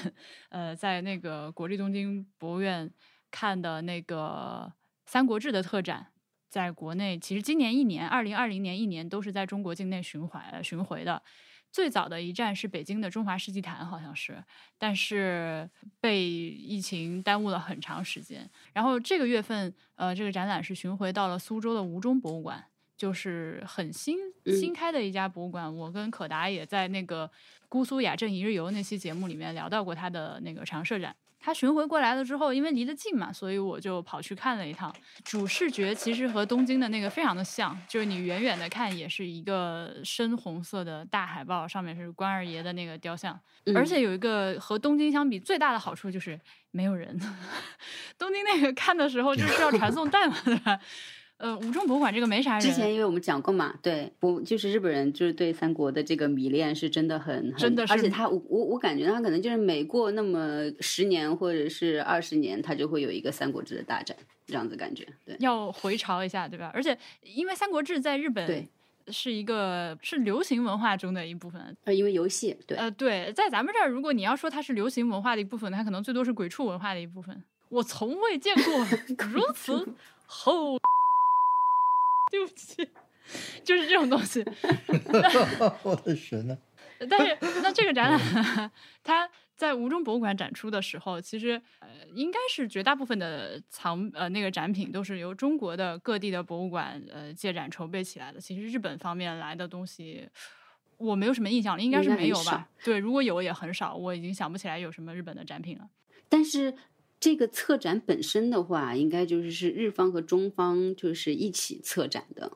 呃，在那个国立东京博物院看的那个《三国志》的特展，在国内其实今年一年，二零二零年一年都是在中国境内巡回呃巡回的。最早的一站是北京的中华世纪坛，好像是，但是被疫情耽误了很长时间。然后这个月份，呃，这个展览是巡回到了苏州的吴中博物馆，就是很新嗯新开的一家博物馆。我跟可达也在那个姑苏雅镇一日游那期节目里面聊到过他的那个常设展。他巡回过来了之后，因为离得近嘛，所以我就跑去看了一趟。主视觉其实和东京的那个非常的像，就是你远远的看也是一个深红色的大海报，上面是关二爷的那个雕像。嗯而且有一个和东京相比最大的好处就是没有人。东京那个看的时候就是要传送带嘛，对吧？呃，五中博物馆这个没啥人，之前因为我们讲过嘛，对，不就是日本人就是对三国的这个迷恋是真的很，很真的是而且他我我我感觉他可能就是每过那么十年或者是二十年，他就会有一个三国志的大展，这样子感觉，对，要回潮一下，对吧？而且因为《三国志》在日本对是一个是流行文化中的一部分，呃，因为游戏，对，呃，对，在咱们这儿，如果你要说它是流行文化的一部分，它可能最多是鬼畜文化的一部分。我从未见过 如此厚，对不起，就是这种东西。我的神呐、但是，那这个展览它在吴中博物馆展出的时候，其实呃，应该是绝大部分的藏呃那个展品都是由中国的各地的博物馆呃借展筹备起来的。其实日本方面来的东西。我没有什么印象了，应该是没有吧？对，如果有也很少，我已经想不起来有什么日本的展品了。但是这个策展本身的话，应该就是是日方和中方就是一起策展的，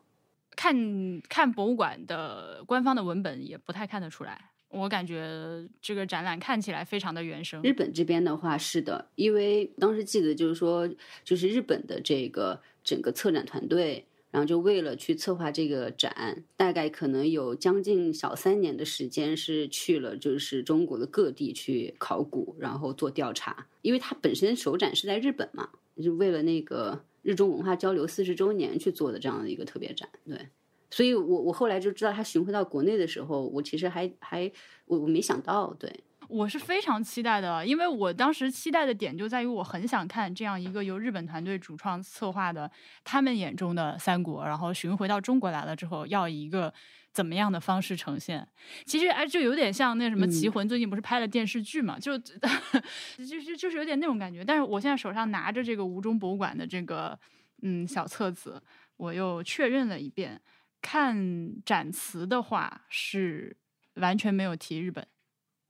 看看博物馆的官方的文本也不太看得出来，我感觉这个展览看起来非常的原生。日本这边的话是的，因为当时记得就是说，就是日本的这个整个策展团队，然后就为了去策划这个展，大概可能有将近小三年的时间是去了就是中国的各地去考古，然后做调查，因为它本身首展是在日本嘛，就为了那个日中文化交流四十周年去做的这样的一个特别展，对。所以我我后来就知道他巡回到国内的时候，我其实还还我我没想到，对，我是非常期待的，因为我当时期待的点就在于我很想看这样一个由日本团队主创策划的他们眼中的三国，然后巡回到中国来了之后，要以一个怎么样的方式呈现。其实哎，就有点像那什么《棋嗯魂》最近不是拍了电视剧嘛，就 就是就是有点那种感觉。但是我现在手上拿着这个吴中博物馆的这个嗯小册子，我又确认了一遍，看展词的话是完全没有提日本。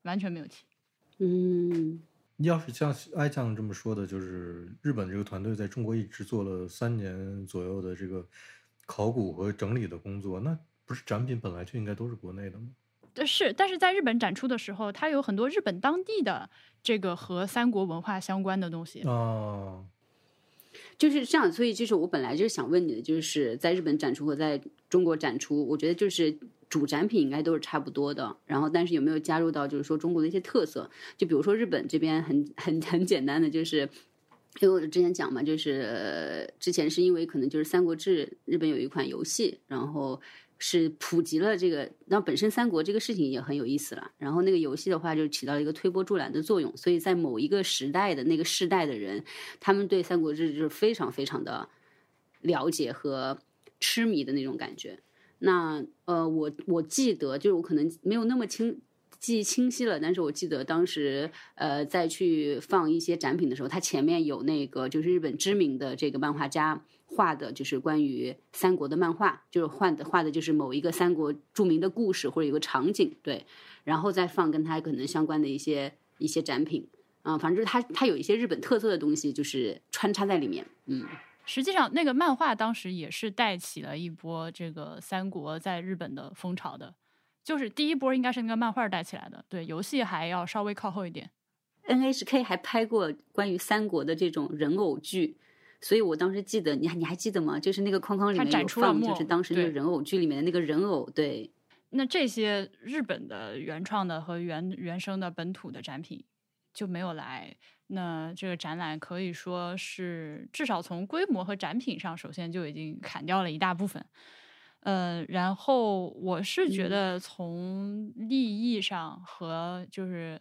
完全没有提。嗯。要是像艾酱这么说的，就是日本这个团队在中国一直做了三年左右的这个考古和整理的工作，那不是展品本来就应该都是国内的吗？对是，但是在日本展出的时候，它有很多日本当地的这个和三国文化相关的东西。啊，就是这样，所以就是我本来就是想问你的，就是在日本展出和在中国展出，我觉得就是主展品应该都是差不多的。然后，但是有没有加入到就是说中国的一些特色？就比如说日本这边很很很简单的，就是因为我之前讲嘛，就是、之前是因为可能就是《三国志》日本有一款游戏，然后。是普及了这个，那本身三国这个事情也很有意思了。然后那个游戏的话，就起到了一个推波助澜的作用。所以在某一个时代的那个世代的人，他们对《三国志》就是非常非常的了解和痴迷的那种感觉。那呃，我我记得就是我可能没有那么清记忆清晰了，但是我记得当时呃再去放一些展品的时候，它前面有那个就是日本知名的这个漫画家画的，就是关于三国的漫画，就是画的画的就是某一个三国著名的故事或者有个场景，对，然后再放跟它可能相关的一些一些展品。啊、反正就是它，它有一些日本特色的东西，就是穿插在里面。嗯，实际上，那个漫画当时也是带起了一波这个三国在日本的风潮的，就是第一波应该是那个漫画带起来的，对，游戏还要稍微靠后一点。NHK 还拍过关于三国的这种人偶剧，所以我当时记得，你还你还记得吗？就是那个框框里面有放，出了就是当时那个人偶剧里面的那个人偶，对，那这些日本的原创的和原原生的本土的展品就没有来，那这个展览可以说是至少从规模和展品上，首先就已经砍掉了一大部分。呃，然后我是觉嗯得从利益上和就是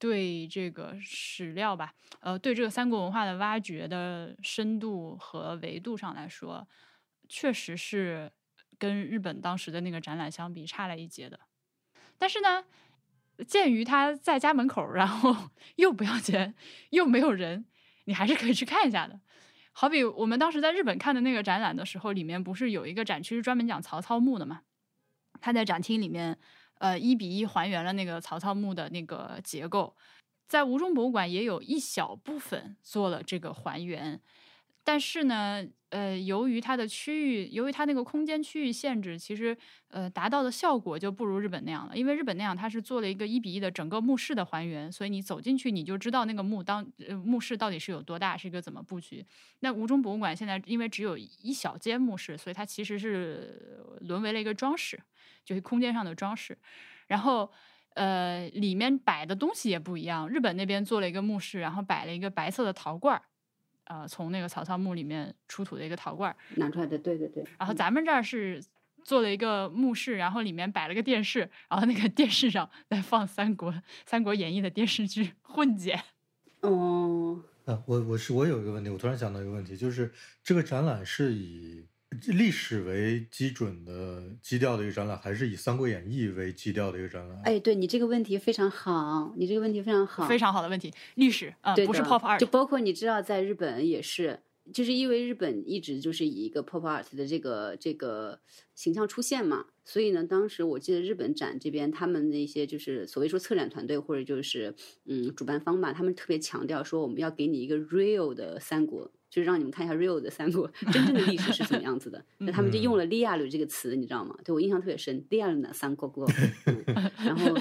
对这个史料吧，呃，对这个三国文化的挖掘的深度和维度上来说，确实是跟日本当时的那个展览相比差了一截的。但是呢，鉴于他在家门口，然后 又不要钱，又没有人，你还是可以去看一下的。好比我们当时在日本看的那个展览的时候，里面不是有一个展区是专门讲曹操墓的嘛？他在展厅里面，呃，一比一还原了那个曹操墓的那个结构。在吴中博物馆也有一小部分做了这个还原，但是呢，呃，由于它的区域，由于它那个空间区域限制，其实呃达到的效果就不如日本那样了。因为日本那样，它是做了一个一比一的整个墓室的还原，所以你走进去你就知道那个墓当呃墓室到底是有多大，是一个怎么布局。那吴中博物馆现在因为只有一小间墓室，所以它其实是沦为了一个装饰，就是空间上的装饰，然后。呃，里面摆的东西也不一样。日本那边做了一个墓室，然后摆了一个白色的陶罐儿，呃，从那个曹操墓里面出土的一个陶罐儿拿出来的。对对对。然后咱们这儿是做了一个墓室，然后里面摆了个电视，然后那个电视上在放《三国》《三国演义》的电视剧混剪。哦。啊，我我是我有一个问题，我突然想到一个问题，就是这个展览是以。历史为基准的基调的一个展览，还是以《三国演义》为基调的一个展览？哎，对你这个问题非常好，你这个问题非常好，非常好的问题。历史啊，不是 pop art，就包括你知道，在日本也是，就是因为日本一直就是以一个 pop art 的这个这个形象出现嘛，所以呢，当时我记得日本展这边他们那些就是所谓说策展团队或者就是嗯主办方吧，他们特别强调说我们要给你一个 real 的三国。就是让你们看一下 real 的三国真正的历史是怎么样子的，那他们就用了 lialu 这个词，你知道吗？对我印象特别深，lialu 的三国国，然后，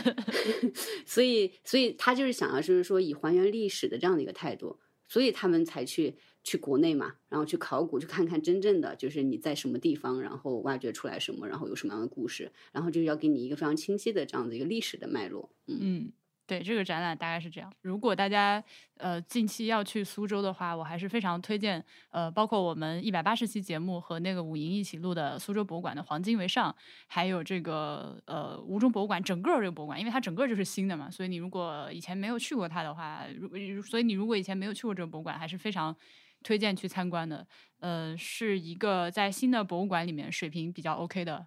所以，所以他就是想要，就是说以还原历史的这样的一个态度，所以他们才去去国内嘛，然后去考古，去看看真正的就是你在什么地方，然后挖掘出来什么，然后有什么样的故事，然后就是要给你一个非常清晰的这样的一个历史的脉络，嗯。对这个展览大概是这样。如果大家呃近期要去苏州的话，我还是非常推荐呃，包括我们一百八十期节目和那个五营一起录的苏州博物馆的黄金为上，还有这个呃吴中博物馆整个这个博物馆，因为它整个就是新的嘛，所以你如果以前没有去过它的话，如所以你如果以前没有去过这个博物馆，还是非常推荐去参观的。呃，是一个在新的博物馆里面水平比较 OK 的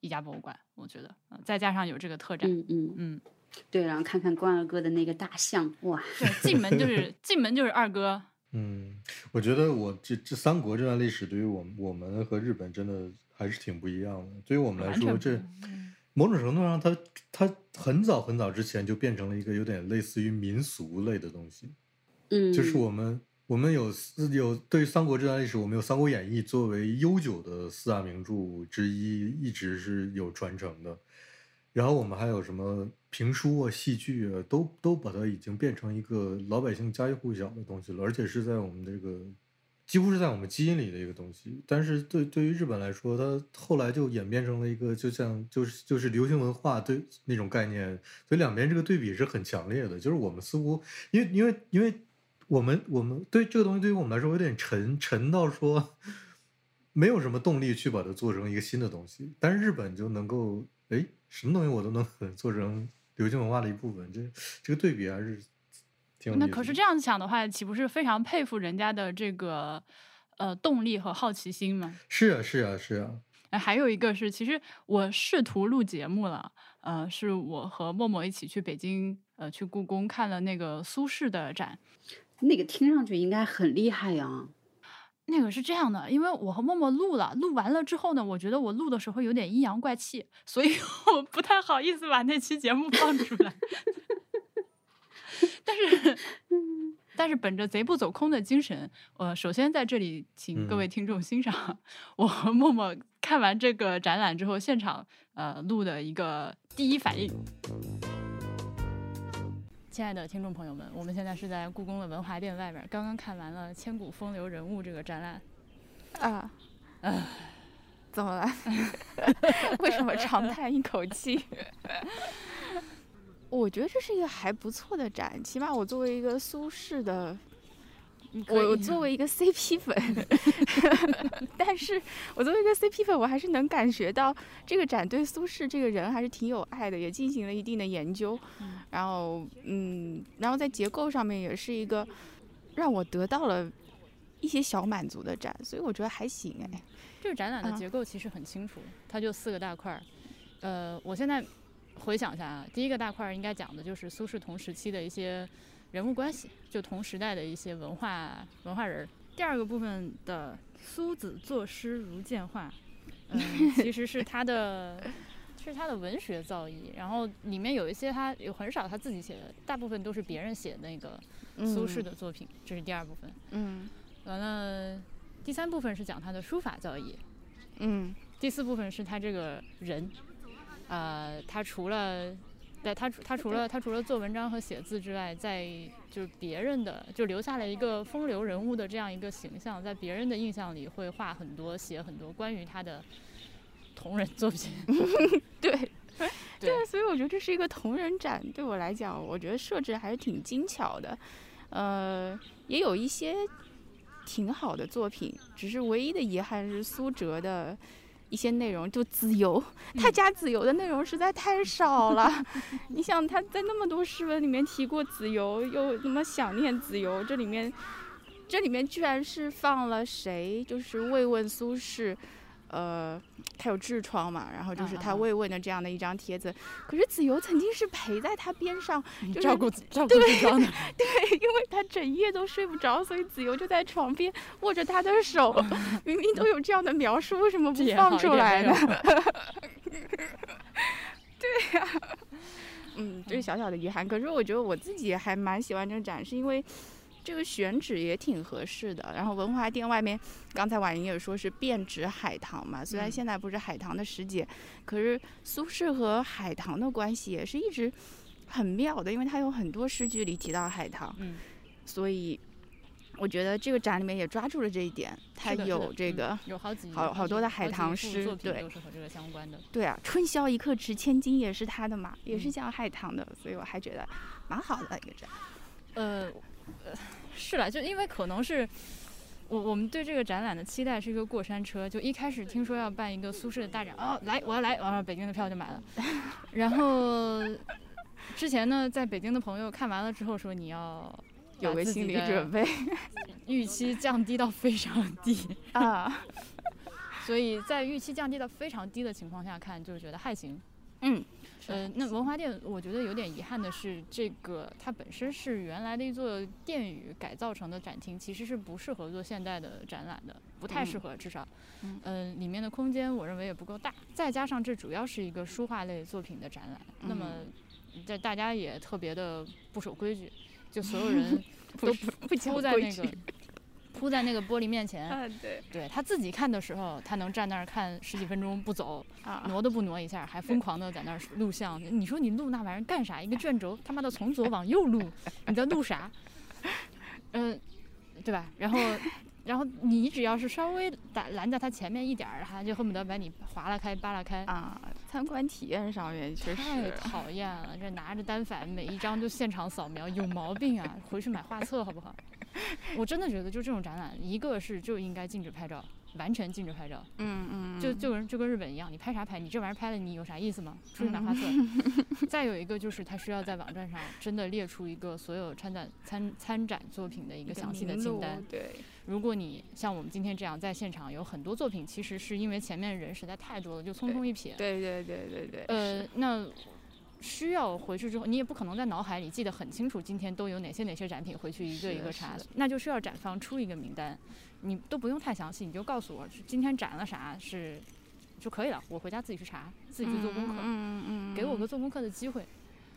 一家博物馆，我觉得，再加上有这个特展，嗯嗯嗯。对，然后看看关二哥的那个大象，哇！对，进门就是进门就是二哥。嗯，我觉得我这这三国这段历史，对于我们我们和日本真的还是挺不一样的。对于我们来说，这某种程度上，它它很早很早之前就变成了一个有点类似于民俗类的东西。嗯，就是我们我们有有对于三国这段历史，我们有《三国演义》作为悠久的四大名著之一，一直是有传承的。然后我们还有什么评书啊、戏剧啊，都都把它已经变成一个老百姓家喻户晓的东西了，而且是在我们这个几乎是在我们基因里的一个东西。但是对对于日本来说，它后来就演变成了一个就像就是就是流行文化对那种概念，所以两边这个对比是很强烈的。就是我们似乎因为因为因为我们我们对这个东西对于我们来说有点沉沉到说没有什么动力去把它做成一个新的东西，但是日本就能够。哎，什么东西我都能做成流行文化的一部分，这这个对比还是挺有那可是这样想的话，岂不是非常佩服人家的这个呃动力和好奇心吗？是啊，是啊，是啊。哎，还有一个是，其实我试图录节目了，呃，是我和默默一起去北京，呃，去故宫看了那个苏轼的展，那个听上去应该很厉害呀。那个是这样的，因为我和默默录了，录完了之后呢，我觉得我录的时候有点阴阳怪气，所以 我不太好意思把那期节目放出来。但是，但是本着贼不走空的精神，呃，首先在这里请各位听众欣赏我和默默看完这个展览之后现场呃录的一个第一反应。亲爱的听众朋友们，我们现在是在故宫的文华殿外面，刚刚看完了《千古风流人物》这个展览。啊，怎么了？为什么长叹一口气？我觉得这是一个还不错的展，起码我作为一个苏轼的。我作为一个 CP 粉，但是我作为一个 CP 粉，我还是能感觉到这个展对苏轼这个人还是挺有爱的，也进行了一定的研究。然后，嗯，然后在结构上面也是一个让我得到了一些小满足的展，所以我觉得还行哎。这个展览的结构其实很清楚，它就四个大块儿。呃，我现在回想一下啊，第一个大块儿应该讲的就是苏轼同时期的一些。人物关系，就同时代的一些文化文化人第二个部分的苏子作诗如见画，嗯，其实是他的。是他的文学造诣，然后里面有一些他有很少他自己写的，大部分都是别人写的那个苏轼的作品，这是第二部分。嗯，完了，第三部分是讲他的书法造诣。嗯，第四部分是他这个人，呃，他除了，对他他除了他除了做文章和写字之外，在就是别人的就留下了一个风流人物的这样一个形象，在别人的印象里会画很多写很多关于他的。同人作品，对，对，所以我觉得这是一个同人展，对我来讲，我觉得设置还是挺精巧的，呃，也有一些挺好的作品，只是唯一的遗憾是苏辙的一些内容就子由，他家子由的内容实在太少了。你想他在那么多诗文里面提过子由，又那么想念子由，这里面这里面居然是放了谁？就是慰问苏轼。呃，他有痔疮嘛，然后就是他慰问的这样的一张帖子。可是子由曾经是陪在他边上，照顾照顾痔疮的。对，因为他整夜都睡不着，所以子由就在床边握着他的手。明明都有这样的描述，为什么不放出来呢？对呀，嗯，这是小小的遗憾。可是我觉得我自己还蛮喜欢这个展，是因为。这个选址也挺合适的，然后文华殿外面，刚才婉莹也说是遍植海棠嘛。虽然现在不是海棠的时节，可是苏轼和海棠的关系也是一直很妙的，因为他有很多诗句里提到海棠。嗯，所以我觉得这个展里面也抓住了这一点，它有这个有好几好好多的海棠诗，对，都是和这个相关的。对啊，春宵一刻值千金也是他的嘛，也是讲海棠的，所以我还觉得蛮好的一个展。呃。呃，是了，就因为可能是我我们对这个展览的期待是一个过山车，就一开始听说要办一个苏轼的大展，哦，来我要来，完了北京的票就买了。然后之前呢，在北京的朋友看完了之后说你要有个心理准备，预期降低到非常低啊。所以在预期降低到非常低的情况下看，就是觉得还行。嗯。呃，那文华殿，我觉得有点遗憾的是，这个它本身是原来的一座殿宇改造成的展厅，其实是不适合做现代的展览的，不太适合，至少，嗯，里面的空间我认为也不够大，再加上这主要是一个书画类作品的展览，那么，在大家也特别的不守规矩，就所有人 都扑在那个。扑在那个玻璃面前，对，对他自己看的时候，他能站那儿看十几分钟不走，挪都不挪一下，还疯狂的在那儿录像。你说你录那玩意儿干啥？一个卷轴，他妈的从左往右录，你在录啥？嗯，对吧？然后，然后你只要是稍微打拦在他前面一点儿，他就恨不得把你划拉开、扒拉开啊。参观体验上面确实太讨厌了，这拿着单反每一张就现场扫描，有毛病啊！回去买画册好不好？我真的觉得，就这种展览，一个是就应该禁止拍照，完全禁止拍照。嗯嗯。就就跟就跟日本一样，你拍啥拍？你这玩意儿拍了，你有啥意思吗？出去拿画册。再有一个就是，他需要在网站上真的列出一个所有参展参参展作品的一个详细的清单。对。如果你像我们今天这样在现场，有很多作品，其实是因为前面人实在太多了，就匆匆一瞥。对对对对对。呃，那。需要回去之后，你也不可能在脑海里记得很清楚，今天都有哪些哪些展品，回去一个一个查的，那就需要展方出一个名单，你都不用太详细，你就告诉我今天展了啥是就可以了，我回家自己去查，自己去做功课，嗯嗯，给我个做功课的机会，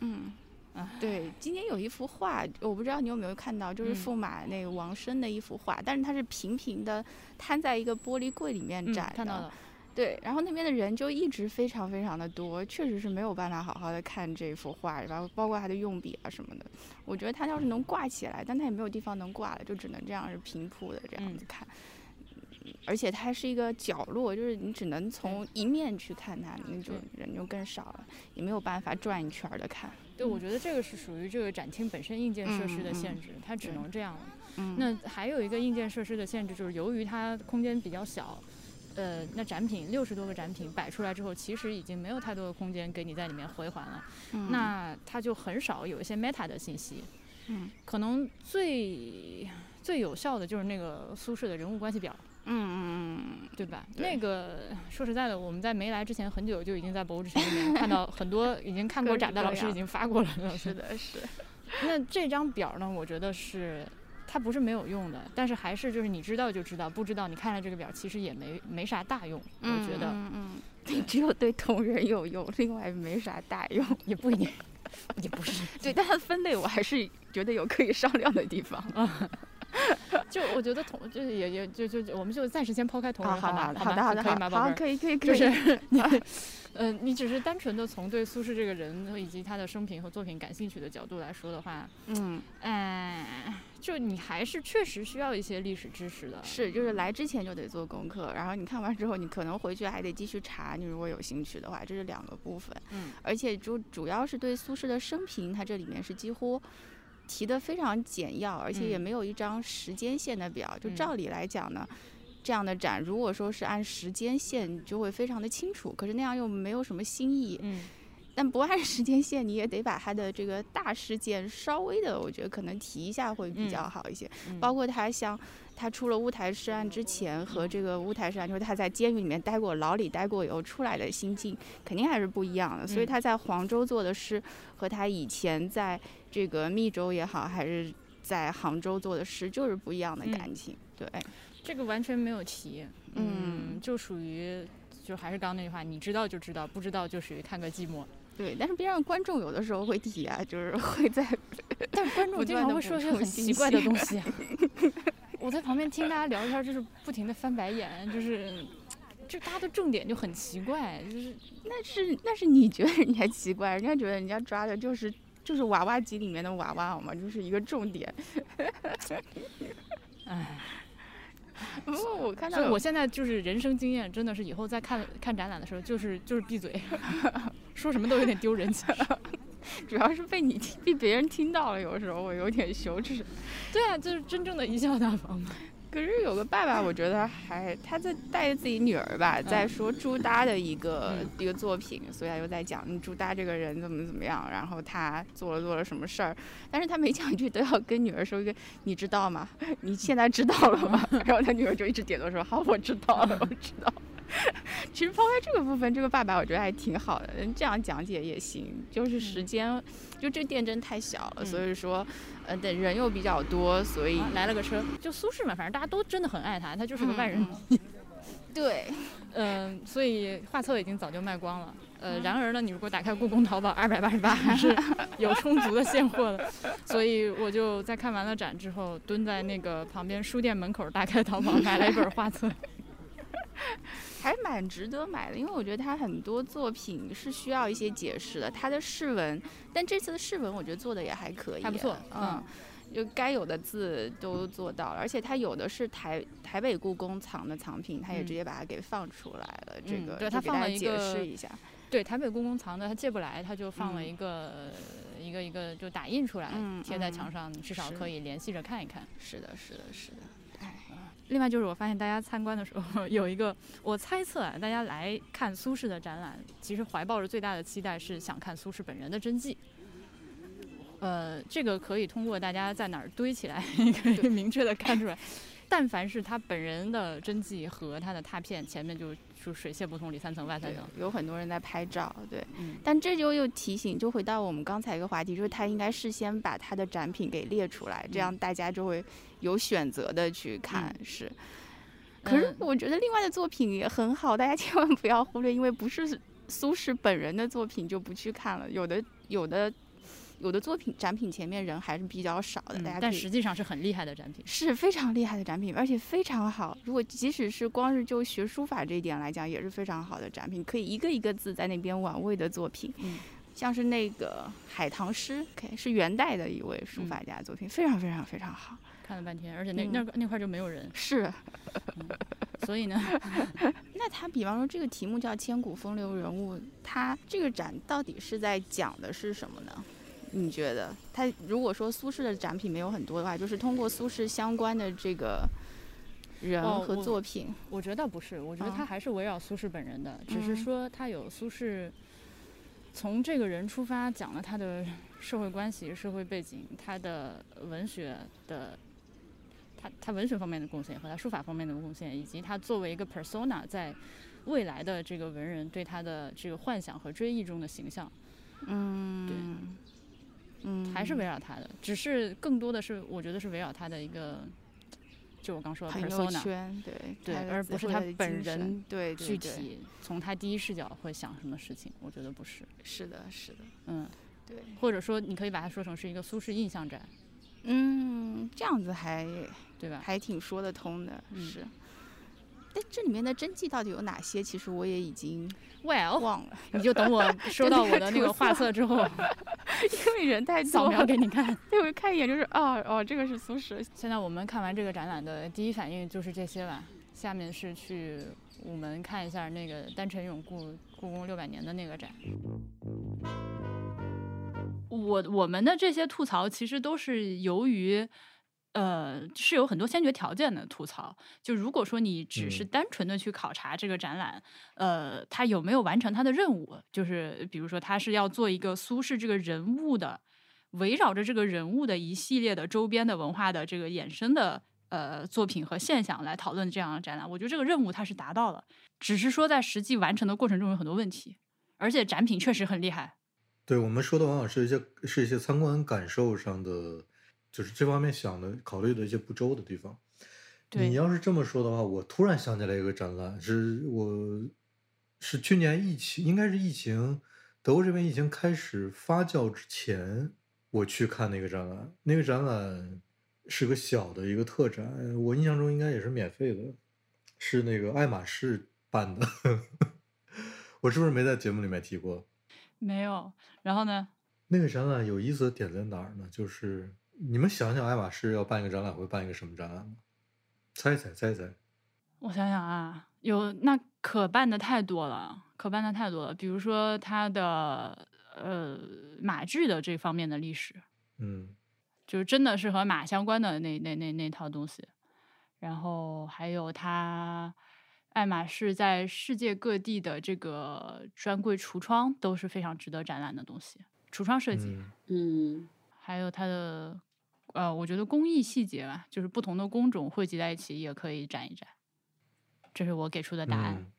嗯，啊，对，今天有一幅画，我不知道你有没有看到，就是驸马那个王生的一幅画，但是它是平平的摊在一个玻璃柜里面展的。对，然后那边的人就一直非常非常的多，确实是没有办法好好的看这幅画，然后包括它的用笔啊什么的。我觉得它要是能挂起来，但它也没有地方能挂了，就只能这样是平铺的这样子看。嗯而且它是一个角落，就是你只能从一面去看它，那就人就更少了，也没有办法转一圈的看。对，我觉得这个是属于这个展厅本身硬件设施的限制，它只能这样。那还有一个硬件设施的限制，就是由于它空间比较小。呃，那展品六十多个展品摆出来之后，其实已经没有太多的空间给你在里面回环了。嗯，那它就很少有一些 meta 的信息。嗯，可能最最有效的就是那个苏轼的人物关系表。嗯嗯嗯，对吧？那个说实在的，我们在没来之前很久就已经在博物志前里面看到很多已经看过展的老师已经发过来了。是的，是。那这张表呢？我觉得是。它不是没有用的，但是还是就是你知道就知道，不知道你看了这个表其实也没没啥大用，我觉得，嗯嗯，对，只有对同人有用，另外没啥大用，也不一定，也不是，对，但它分类我还是觉得有可以商量的地方。就我觉得同就是也也就就我们就暂时先抛开同人，好吧，好的好的可以吗，宝贝儿？可以可以可以，就是 你，嗯，你只是单纯的从对苏轼这个人以及他的生平和作品感兴趣的角度来说的话，嗯，哎，就你还是确实需要一些历史知识的。是，就是来之前就得做功课，然后你看完之后，你可能回去还得继续查。你如果有兴趣的话，这是两个部分。嗯，而且就主要是对苏轼的生平，他这里面是几乎。提的非常简要，而且也没有一张时间线的表。就照理来讲呢，这样的展如果说是按时间线，就会非常的清楚。可是那样又没有什么新意。嗯。但不按时间线，你也得把它的这个大事件稍微的，我觉得可能提一下会比较好一些。包括它像他出了乌台诗案之前和这个乌台诗案，就是他在监狱里面待过、牢里待过以后出来的心境，肯定还是不一样的。所以他在黄州做的诗和他以前在这个密州也好，还是在杭州做的诗，就是不一样的感情。对，这个完全没有提。嗯，就属于就还是刚刚那句话，你知道就知道，不知道就属于看个寂寞。对，但是别让观众有的时候会提啊，就是会在，但观众经常会说些很奇怪的东西。我在旁边听大家聊天，就是不停的翻白眼，就是，就大家的重点就很奇怪，就是那是那是你觉得人家奇怪，人家觉得人家抓的就是就是娃娃机里面的娃娃好吗？就是一个重点。哎。不过我看到，我现在就是人生经验，真的是以后在看看展览的时候，就是就是闭嘴，说什么都有点丢人。主要是被你被别人听到了，有时候我有点羞耻。对啊，就是真正的贻笑大方嘛。可是有个爸爸，我觉得还他在带着自己女儿吧，在说朱耷的一个一个作品，所以他又在讲朱耷这个人怎么怎么样，然后他做了做了什么事儿，但是他每讲一句都要跟女儿说一个你知道吗？你现在知道了吗？然后他女儿就一直点头说好，我知道了，我知道。其实抛开这个部分，这个爸爸我觉得还挺好的，这样讲解也行。就是时间，就这店真太小了，所以说，呃，等人又比较多，所以来了个车。就苏轼嘛，反正大家都真的很爱他，他就是个万人迷。对，嗯，所以画册已经早就卖光了。呃，然而呢，你如果打开故宫淘宝，二百八十八还是 有充足的现货的。所以我就在看完了展之后，蹲在那个旁边书店门口，打开淘宝买了一本画册。还蛮值得买的，因为我觉得他很多作品是需要一些解释的。他的释文，但这次的释文我觉得做的也还可以，还不错。嗯，就该有的字都做到了，而且他有的是台台北故宫藏的藏品，他也直接把它给放出来了。这个对他放了一个解释一下，对台北故宫藏的他借不来，他就放了一个一个一个就打印出来贴在墙上，你至少可以联系着看一看。是的，是的，是的。另外就是我发现大家参观的时候有一个，我猜测啊，大家来看苏轼的展览，其实怀抱着最大的期待是想看苏轼本人的真迹。呃，这个可以通过大家在哪儿堆起来可以明确的看出来。但凡是他本人的真迹和他的拓片，前面就就水泄不通，里三层外三层，有很多人在拍照，对。嗯。但这就又提醒，就回到我们刚才一个话题，就是他应该事先把他的展品给列出来，这样大家就会有选择的去看。是。可是我觉得另外的作品也很好，大家千万不要忽略，因为不是苏轼本人的作品就不去看了，有的有的。有的作品展品前面人还是比较少的，大家但实际上是很厉害的展品，是非常厉害的展品，而且非常好。如果即使是光是就学书法这一点来讲，也是非常好的展品，可以一个一个字在那边玩味的作品。嗯，像是那个《海棠诗》是元代的一位书法家作品，非常非常非常好。看了半天，而且那那那块就没有人。是，所以呢，那他比方说这个题目叫《千古风流人物》，他这个展到底是在讲的是什么呢？你觉得他如果说苏轼的展品没有很多的话，就是通过苏轼相关的这个人和作品，我觉得倒不是，我觉得他还是围绕苏轼本人的，只是说他有苏轼从这个人出发讲了他的社会关系、社会背景、他的文学的他他文学方面的贡献和他书法方面的贡献，以及他作为一个 persona 在未来的这个文人对他的这个幻想和追忆中的形象。嗯，对。嗯，还是围绕他的，只是更多的是我觉得是围绕他的一个，就我刚说的朋友 persona 圈，对对而不是他本人对对具体从他第一视角会想什么事情，我觉得不是，是的，是的，嗯，对，或者说你可以把它说成是一个苏轼印象展，嗯，这样子还对吧？还挺说得通的，嗯是。但这里面的真迹到底有哪些？其实我也已经 Well，忘了，你就等我 收到我的那个画册之后，因为人太扫描。给你看。对，我看一眼就是，哦哦，这个是苏轼。现在我们看完这个展览的第一反应就是这些吧。下面是去午门看一下那个单陈永故故宫六百年的那个展。我我们的这些吐槽其实都是由于，呃，是有很多先决条件的吐槽。就如果说你只是嗯单纯的去考察这个展览，呃，他有没有完成他的任务，就是比如说他是要做一个苏轼这个人物的，围绕着这个人物的一系列的周边的文化的这个衍生的呃作品和现象来讨论这样的展览，我觉得这个任务它是达到了，只是说在实际完成的过程中有很多问题，而且展品确实很厉害。对我们说的往往是一些是一些参观感受上的，就是这方面想的考虑的一些不周的地方。你要是这么说的话，我突然想起来一个展览，是我是去年疫情，应该是疫情，德国这边疫情开始发酵之前，我去看那个展览。那个展览是个小的一个特展，我印象中应该也是免费的，是那个爱马仕办的。我是不是没在节目里面提过？没有，然后呢？那个展览有意思的点在哪儿呢？就是你们想想，爱马仕要办一个展览，会办一个什么展览吗？猜一猜，猜一猜。我想想啊，有那可办的太多了，可办的太多了。比如说它的呃马具的这方面的历史，嗯就是真的是和马相关的那那那那套东西。然后还有它爱马仕在世界各地的这个专柜橱窗都是非常值得展览的东西，橱窗设计。嗯嗯，还有它的呃，我觉得工艺细节吧，就是不同的工种汇集在一起也可以展一展。这是我给出的答案。嗯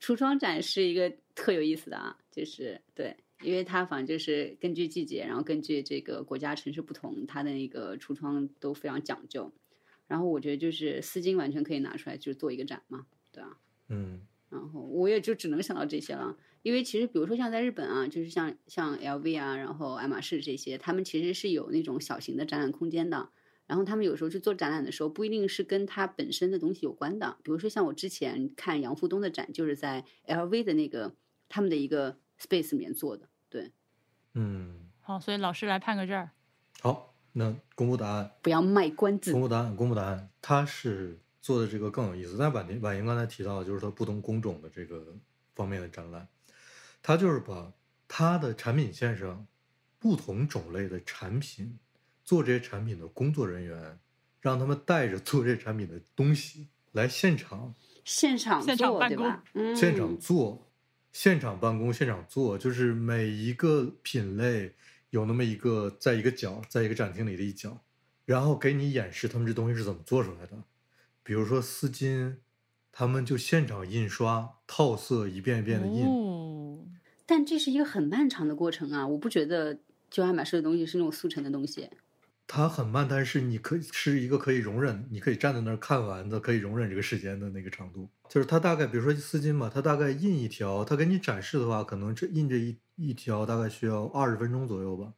橱窗展是一个特有意思的啊，就是对，因为它反正就是根据季节，然后根据这个国家城市不同，它的那个橱窗都非常讲究。然后我觉得就是丝巾完全可以拿出来就是做一个展嘛，对啊。嗯然后我也就只能想到这些了，因为其实比如说像在日本啊，就是像像 LV 啊，然后爱马仕这些，他们其实是有那种小型的展览空间的。然后他们有时候去做展览的时候，不一定是跟它本身的东西有关的。比如说像我之前看杨富东的展，就是在 LV 的那个他们的一个 space 里面做的。对，嗯，好，所以老师来判个这儿。好，那公布答案。不要卖关子公。布答案，公布答案，他是做的这个更有意思。但婉婷婉莹刚才提到的，就是它不同工种的这个方面的展览，他就是把他的产品线上不同种类的产品，做这些产品的工作人员，让他们带着做这产品的东西来现场现场现场做办公对吧？嗯，现场做，现场办公，现场做，就是每一个品类有那么一个，在一个角，在一个展厅里的一角，然后给你演示他们这东西是怎么做出来的。比如说丝巾，他们就现场印刷套色，一遍一遍的印。哦，但这是一个很漫长的过程啊！我不觉得就爱马仕的东西是那种速成的东西。它很慢，但是你可以是一个可以容忍，你可以站在那儿看完的，可以容忍这个时间的那个长度。就是它大概，比如说丝巾吧，它大概印一条，它给你展示的话，可能这印这一一条大概需要二十分钟左右吧。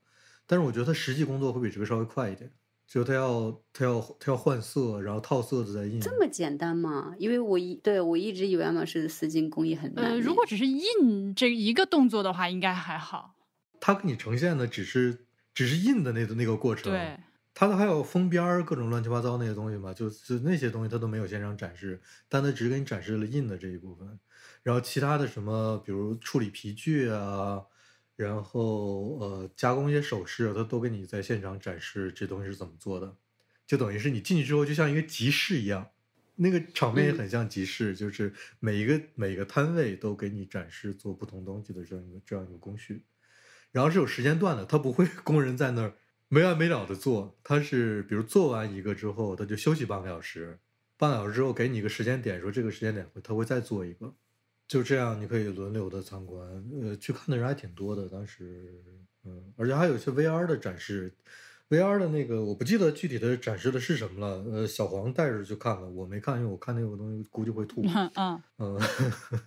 但是我觉得它实际工作会比这个稍微快一点，就它要它要它要换色，然后套色子再印。这么简单吗？因为我一对我一直以为爱马仕的丝巾工艺很难。呃，如果只是印这一个动作的话，应该还好。它给你呈现的只是只是印的那个那个过程。对，它的还有封边儿各种乱七八糟那些东西嘛，就就那些东西它都没有现场展示，但它只给你展示了印的这一部分，然后其他的什么，比如处理皮具啊，然后呃加工一些首饰，他都给你在现场展示这东西是怎么做的，就等于是你进去之后就像一个集市一样，那个场面也很像集市，就是每一个每个摊位都给你展示做不同东西的这样一个这样一个工序，然后是有时间段的，他不会工人在那儿没完没了的做，他是比如做完一个之后，他就休息半个小时，半个小时之后给你一个时间点，说这个时间点会他会再做一个，就这样，你可以轮流的参观，呃，去看的人还挺多的。当时，嗯，而且还有一些 VR 的展示，VR 的那个我不记得具体的展示的是什么了。呃，小黄带着去看了，我没看，因为我看那个东西估计会吐。嗯嗯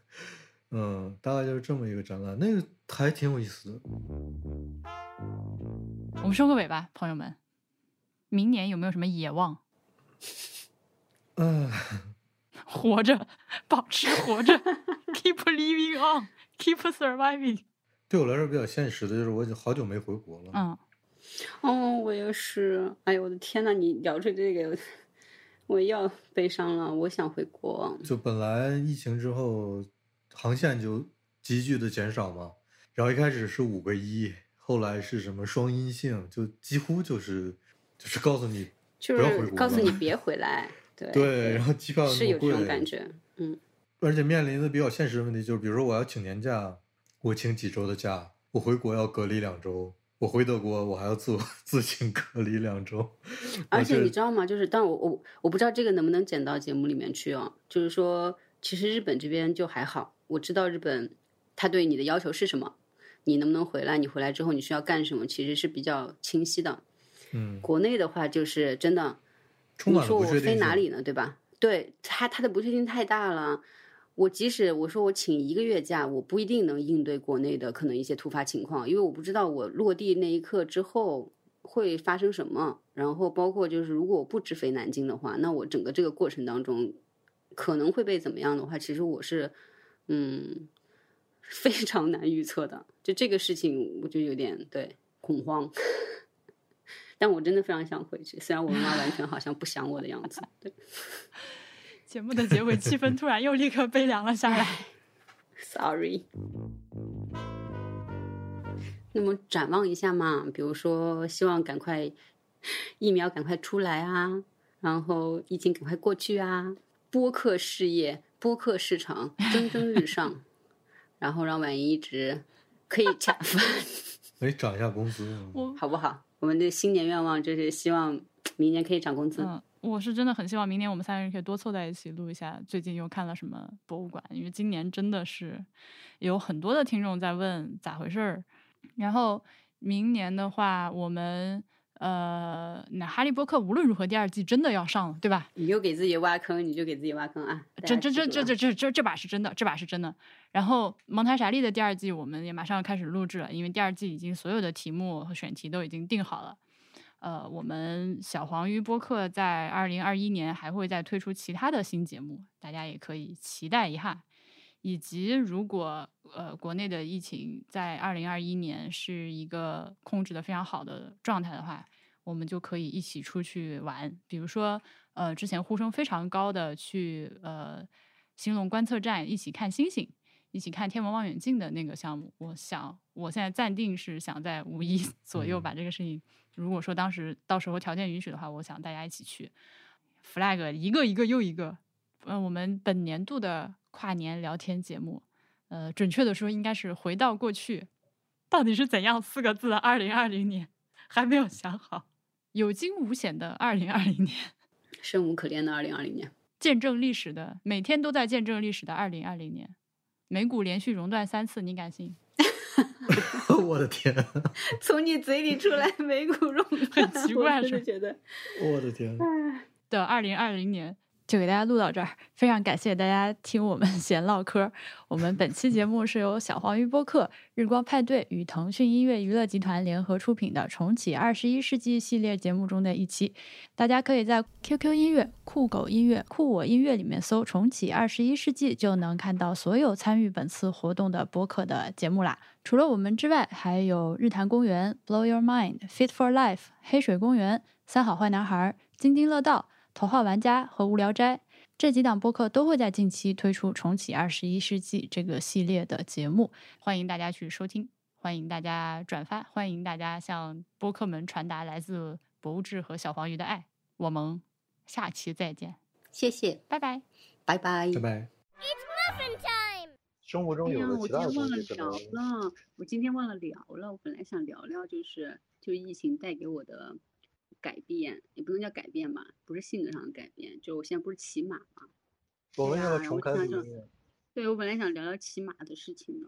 嗯，大概就是这么一个展览，那个还挺有意思的。我们收个尾吧，朋友们。明年有没有什么野望？嗯。活着，保持活着，keep living on，keep surviving。对我来说比较现实的就是，我已经好久没回国了。嗯，哦，我也是。哎呦，我的天呐，你聊出这个，我要悲伤了。我想回国。就本来疫情之后，航线就急剧的减少嘛，然后一开始是五个一，后来是什么双阴性，就几乎就是就是告诉你，就是告诉你别回来。对，然后机票是有这种感觉，嗯，而且面临的比较现实的问题就是，比如说我要请年假，我请几周的假，我回国要隔离两周，我回德国我还要自我 自行隔离两周。而且你知道吗？就是，但我我我不知道这个能不能剪到节目里面去哦。就是说，其实日本这边就还好，我知道日本他对你的要求是什么，你能不能回来，你回来之后你需要干什么，其实是比较清晰的。嗯，国内的话就是真的。你说我飞哪里呢？对吧？对他，他的不确定太大了。我即使我说我请一个月假，我不一定能应对国内的可能一些突发情况，因为我不知道我落地那一刻之后会发生什么。然后包括就是，如果我不直飞南京的话，那我整个这个过程当中可能会被怎么样的话，其实我是嗯非常难预测的。就这个事情，我就有点对恐慌。但我真的非常想回去，虽然我妈完全好像不想我的样子。对，节目的结尾气氛突然又立刻悲凉了下来。Sorry。那么展望一下嘛，比如说希望赶快疫苗赶快出来啊，然后疫情赶快过去啊，播客事业、播客市场蒸蒸日上，然后让婉莹一直可以加班，可 以涨一下工资，好不好？我们的新年愿望就是希望 明年可以涨工资。嗯，我是真的很希望明年我们三个人可以多凑在一起录一下最近又看了什么博物馆，因为今年真的是有很多的听众在问咋回事儿。然后明年的话，我们。呃，那《哈利波特》无论如何第二季真的要上了，对吧？你又给自己挖坑，你就给自己挖坑啊！这这这这这这这这把是真的，这把是真的。然后《蒙台傻利》的第二季我们也马上要开始录制了，因为第二季已经所有的题目和选题都已经定好了。呃，我们小黄鱼播客在二零二一年还会再推出其他的新节目，大家也可以期待一下。以及如果呃国内的疫情在二零二一年是一个控制的非常好的状态的话，我们就可以一起出去玩。比如说呃之前呼声非常高的去呃兴隆观测站一起看星星，一起看天文望远镜的那个项目，我想我现在暂定是想在五一 左右把这个事情，如果说当时到时候条件允许的话，我想大家一起去。flag 一个一个又一个，嗯，我们本年度的。跨年聊天节目，呃，准确的说应该是回到过去，到底是怎样四个字的二零二零年还没有想好，有惊无险的二零二零年，生无可恋的二零二零年，见证历史的每天都在见证历史的二零二零年，美股连续熔断三次，你敢信？我的天！从你嘴里出来美股熔断，很奇怪，是觉得我的天的二零二零年。就给大家录到这儿，非常感谢大家听我们 闲唠嗑。我们本期节目是由小黄鱼播客、日光派对与腾讯音乐娱乐集团联合出品的《重启二十一世纪》系列节目中的一期。大家可以在 QQ 音乐、酷狗音乐、酷我音乐里面搜“重启二十一世纪”，就能看到所有参与本次活动的播客的节目啦。除了我们之外，还有日坛公园、Blow Your Mind、Fit for Life、黑水公园、三好坏男孩、津津乐道。头号玩家和无聊斋这几档播客都会在近期推出《重启二十一世纪》这个系列的节目，欢迎大家去收听，欢迎大家转发，欢迎大家向播客们传达来自博物志和小黄鱼的爱。我们下期再见，谢谢，拜拜，拜拜，拜拜。生活中有的其他的东西聊了，我今天忘了聊了，我本来想聊聊就是就疫情带给我的。改变也不能叫改变吧，不是性格上的改变，就我现在不是骑马嘛。我们要重开对我本来想聊聊骑马的事情呢。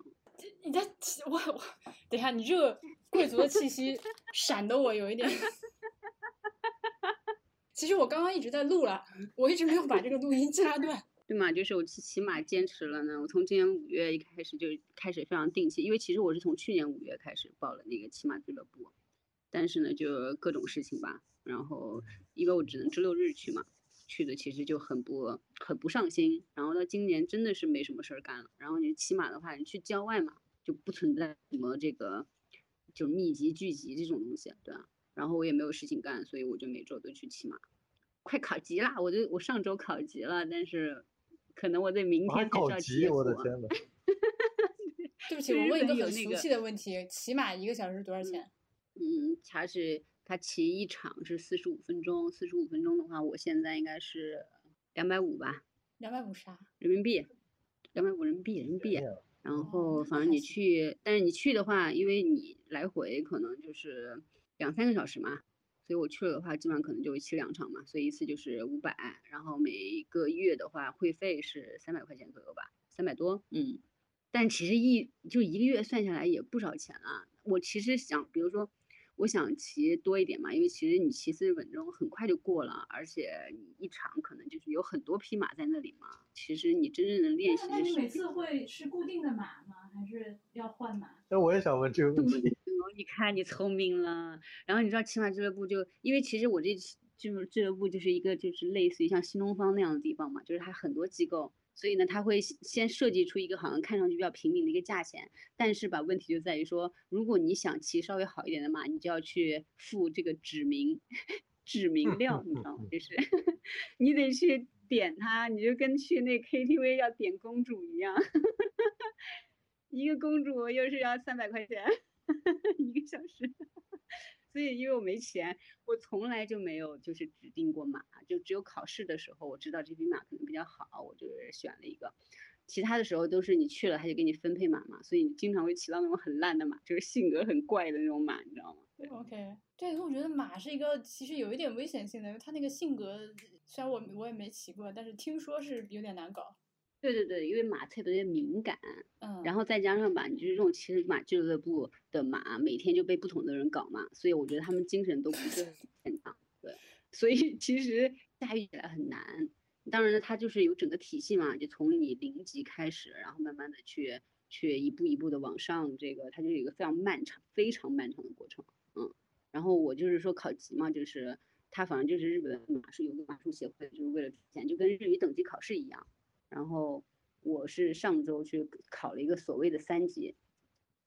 你在骑我我，等一下，你这个贵族的气息闪的我有一点。其实我刚刚一直在录了，我一直没有把这个录音掐断。对嘛，就是我骑骑马坚持了呢。我从今年五月一开始就开始非常定期，因为其实我是从去年五月开始报了那个骑马俱乐部，但是呢，就各种事情吧。然后因为我只能周六日去嘛，去的其实就很不很不上心。然后到今年真的是没什么事儿干了。然后你骑马的话，你去郊外嘛，就不存在什么这个就密集聚集这种东西，对吧？然后我也没有事情干，所以我就每周都去骑马。快考级啦！我就我上周考级了，但是可能我得明天考级。我的天呐。对不起，我问一个很俗气的问题：骑马一个小时多少钱？嗯，它是它骑一场是四十五分钟，四十五分钟的话，我现在应该是两百五吧。两百五啥？人民币，两百五人民币，人民币。然后反正你去，但是你去的话，因为你来回可能就是两三个小时嘛。所以我去了的话，基本上可能就骑两场嘛，所以一次就是五百，然后每个月的话会费是三百块钱左右吧，三百多，嗯，但其实一就一个月算下来也不少钱了。我其实想，比如说。我想骑多一点嘛，因为其实你骑四十分钟很快就过了，而且你一场可能就是有很多匹马在那里嘛。其实你真正的练习，那你每次会是固定的马吗？还是要换马？那我也想问这个问题。你看你聪明了。然后你知道骑马俱乐部就，因为其实我这就是俱乐部就是一个就是类似于像新东方那样的地方嘛，就是它很多机构。所以呢，他会先设计出一个好像看上去比较平民的一个价钱，但是吧，问题就在于说，如果你想骑稍微好一点的马，你就要去付这个指名指名料，你知道吗？就是 你得去点它，你就跟去那 KTV 要点公主一样，一个公主又是要三百块钱 一个小时。所以，因为我没钱，我从来就没有就是指定过马，就只有考试的时候，我知道这匹马可能比较好，我就是选了一个。其他的时候都是你去了，他就给你分配马嘛，所以你经常会骑到那种很烂的马，就是性格很怪的那种马，你知道吗？对，OK，对，我觉得马是一个其实有一点危险性的，因为它那个性格，虽然我我也没骑过，但是听说是有点难搞。对对对，因为马特别敏感，嗯，然后再加上吧，你就是这种骑马俱乐部的马，每天就被不同的人搞嘛，所以我觉得他们精神都不是很健 康。对，所以其实驾驭起来很难。当然了，它就是有整个体系嘛，就从你零级开始，然后慢慢的去去一步一步的往上，这个它就是一个非常漫长、非常漫长的过程。嗯，然后我就是说考级嘛，就是它反正就是日本马术有个马术协会，就是为了体现，就跟日语等级考试一样。然后我是上周去考了一个所谓的三级，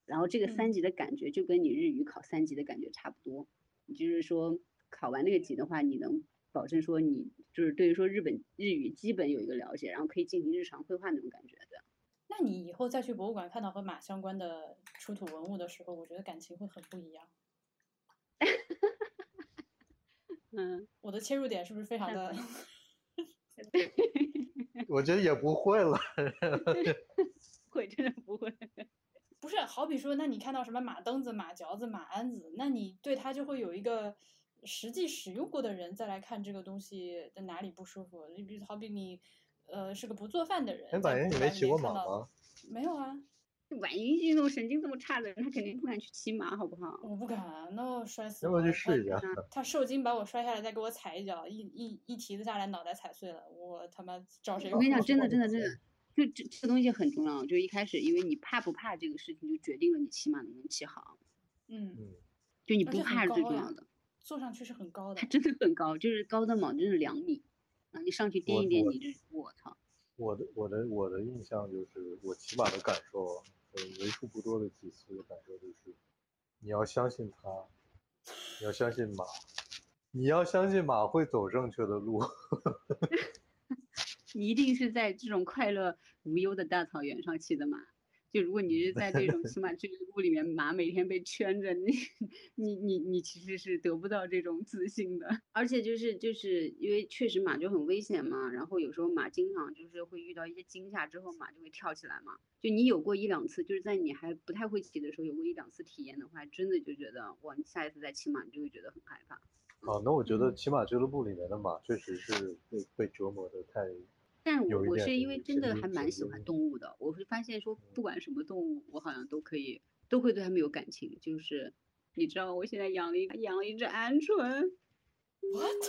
然后这个三级的感觉就跟你日语考三级的感觉差不多，就是说考完那个级的话，你能保证说你就是对于说日本日语基本有一个了解，然后可以进行日常绘画那种感觉的。那你以后再去博物馆看到和马相关的出土文物的时候，我觉得感情会很不一样。嗯，我的切入点是不是非常的？我觉得也不会了，会真的不会。不是，好比说，那你看到什么马蹬子、马嚼子、马鞍子，那你对它就会有一个实际使用过的人再来看这个东西的哪里不舒服。你比如，好比你，呃，是个不做饭的人。哎，婉莹，你没骑过马吗？没有啊。晚运运动神经这么差的人，他肯定不敢去骑马，好不好？我不敢，那我摔死。要不去试一下？他受惊把我摔下来，再给我踩一脚，一一一蹄子下来，脑袋踩碎了，我他妈找谁？我跟你讲，真的，真的，真的，就这这东西很重要。就一开始，因为你怕不怕这个事情，就决定了你骑马能不能骑好。嗯嗯，就你不怕是最重要的。坐上去是很高的。它真的很高，就是高的嘛，真是两米。啊，你上去颠一颠，你这我操！我的我的我的印象就是我骑马的感受。呃，为数不多的几次的感受就是，你要相信他，你要相信马，你要相信马会走正确的路。你一定是在这种快乐无忧的大草原上骑的马。就如果你是在这种 骑马俱乐部里面，马每天被圈着，你你你你其实是得不到这种自信的。而且就是就是因为确实马就很危险嘛，然后有时候马经常就是会遇到一些惊吓之后，马就会跳起来嘛。就你有过一两次，就是在你还不太会骑的时候有过一两次体验的话，真的就觉得哇，你下一次再骑马你就会觉得很害怕。啊，那我觉得骑马俱乐部里面的马确实是被被折磨的太但我有一点我是因为真的还蛮喜欢动物的，我会发现说，不管什么动物，我好像都可以都会对它们有感情。就是你知道，我现在养了一养了一只鹌鹑，What？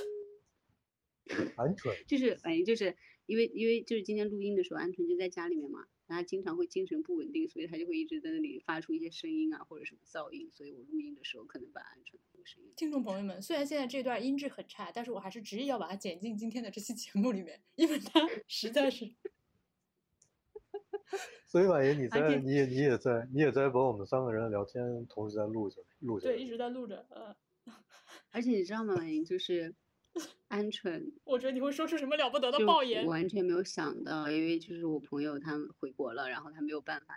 鹌鹑，就是反正就是因为因为就是今天录音的时候，鹌鹑就在家里面嘛，然后它经常会精神不稳定，所以他就会一直在那里发出一些声音啊或者什么噪音，所以我录音的时候可能把鹌鹑的那个声音。听众朋友们，虽然现在这段音质很差，但是我还是执意要把它剪进今天的这期节目里面，因为它 实在是 所以婉莹，你在你也你也在你也在把我们三个人的聊天同时在录着录着。对一直在录着。呃，而且你知道吗，婉莹，就是鹌鹑我觉得你会说出什么了不得的就爆言我。完全没有想到，因为就是我朋友他们回国了，然后他没有办法，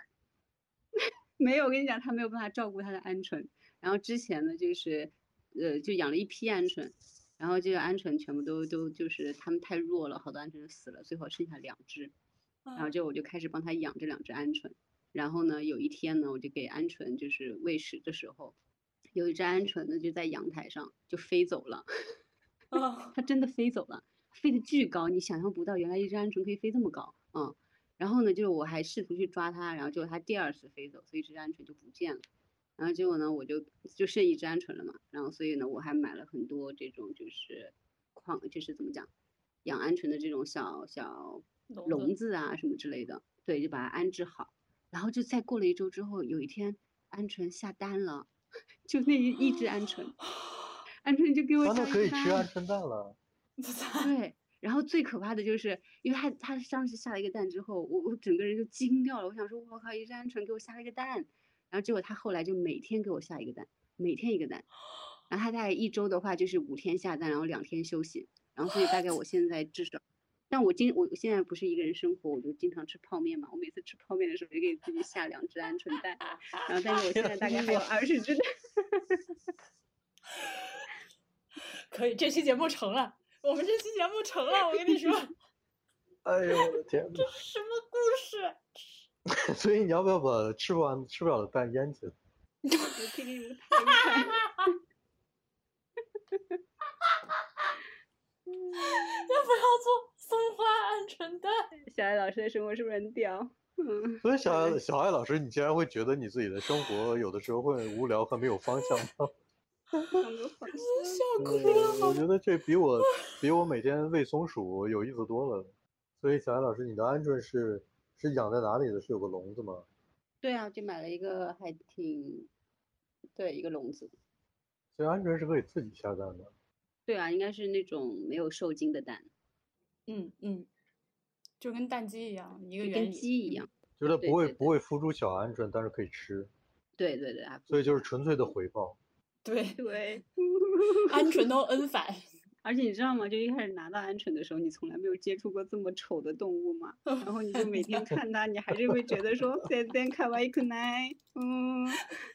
没有，我跟你讲，他没有办法照顾他的鹌鹑。然后之前呢，就是呃，就养了一批鹌鹑，然后这个鹌鹑全部都都就是他们太弱了，好多鹌鹑都死了，最后剩下两只。然后嗯就我就开始帮他养这两只鹌鹑。然后呢，有一天呢，我就给鹌鹑就是喂食的时候，有一只鹌鹑呢就在阳台上就飞走了。啊，它真的飞走了，飞得巨高，你想象不到，原来一只鹌鹑可以飞这么高，嗯。然后呢，就是我还试图去抓它，然后结果它第二次飞走，所以这只鹌鹑就不见了。然后结果呢，我就就剩一只鹌鹑了嘛，然后所以呢，我还买了很多这种就是矿，就是怎么讲，养鹌鹑的这种小小笼子啊什么之类的，对，就把它安置好。然后就再过了一周之后，有一天鹌鹑下蛋了，就那一一只鹌鹑，鹌鹑就给我啊，下那可以。吃鹌鹑蛋了。对，然后最可怕的就是，因为他他当时下了一个蛋之后，我我整个人就惊掉了。我想说，我靠，一只鹌鹑给我下了一个蛋，然后结果他后来就每天给我下一个蛋，每天一个蛋。然后他大概一周的话就是五天下蛋，然后两天休息。然后所以大概我 现在至少，但我今我现在不是一个人生活，我就经常吃泡面嘛。我每次吃泡面的时候，就给自己下两只鹌鹑蛋，然后但是我现在大概还有二十只蛋。可以，这期节目成了，我们这期节目成了，我跟你说，哎呦我的天呐！什么故事？所以你要不要把吃不完吃不了的蛋腌起来？我可以给你们看一看。要不要做松花鹌鹑蛋？小爱老师的生活是不是很屌？嗯。所以小艾小爱老师，你竟然会觉得你自己的生活有的时候会无聊和没有方向吗？当个反笑哭呃了。我觉得这比我 比我每天喂松鼠有意思多了。所以小安老师，你的鹌鹑是是养在哪里的？是有个笼子吗？对啊，就买了一个还挺，对，一个笼子。所以鹌鹑是可以自己下蛋的。对啊，应该是那种没有受精的蛋，嗯嗯，就跟蛋鸡一样，一个就跟原理。嗯鸡一样。就是它对对不会不会孵出小鹌鹑，但是可以吃，对对对，啊所以就是纯粹的回报。对，对。鹌鹑都 N 反。而且你知道吗？就一开始拿到鹌鹑的时候，你从来没有接触过这么丑的动物嘛，然后你就每天看它，你还是会觉得说，全然可愛くない，嗯，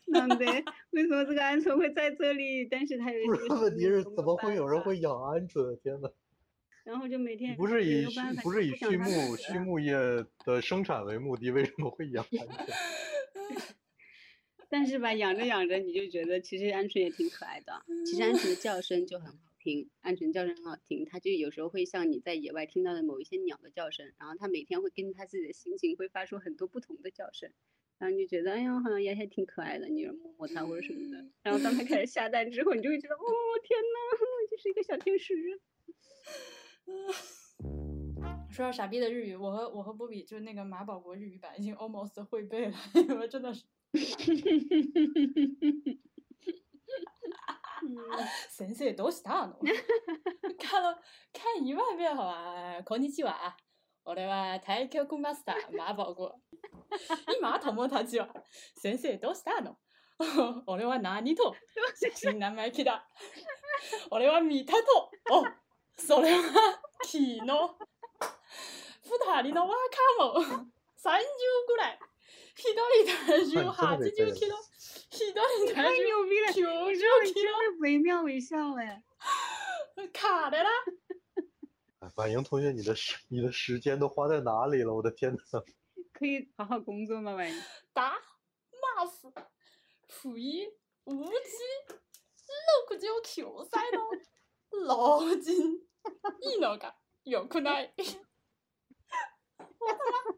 なんで为什么这个鹌鹑会在这里？但是它有一不是，个问题是怎么办法会有人会养鹌鹑？天呐！然后就每天不是也以畜没有办法不是以畜不想让它牧死畜牧业的生产为目的，为什么会养鹌鹑？ 但是吧，养着养着你就觉得其实鹌鹑也挺可爱的。其实鹌鹑的叫声就很好听，鹌鹑叫声很好听，它就有时候会像你在野外听到的某一些鸟的叫声，然后它每天会根据它自己的心情会发出很多不同的叫声，然后你就觉得哎呀好像也还挺可爱的，你就摸摸它或者什么的。然后当它开始下蛋之后，你就会觉得哦天呐，就是一个小天使。说到傻逼的日语，我和我和波比就是那个马保国日语版已经 almost 会背了，因为真的是先生どうしたの？看了看一万遍好吧？こんにちは。俺は太極マスター马保国。今友達は先生どうしたの？俺は何と？新生意気だ。俺は見たと。お、それは昨日。二人の若者30ぐらい。一人体重80キロ。一人太体重牛逼了！ 90你知道你キ真的惟妙惟肖哎。卡的啦。哎婉莹同学，你的时你的时间都花在哪里了？我的天呐！可以好好工作吗，婉莹？打、マス、不意、無知、69歳の老人。いいのか良くない。 怎么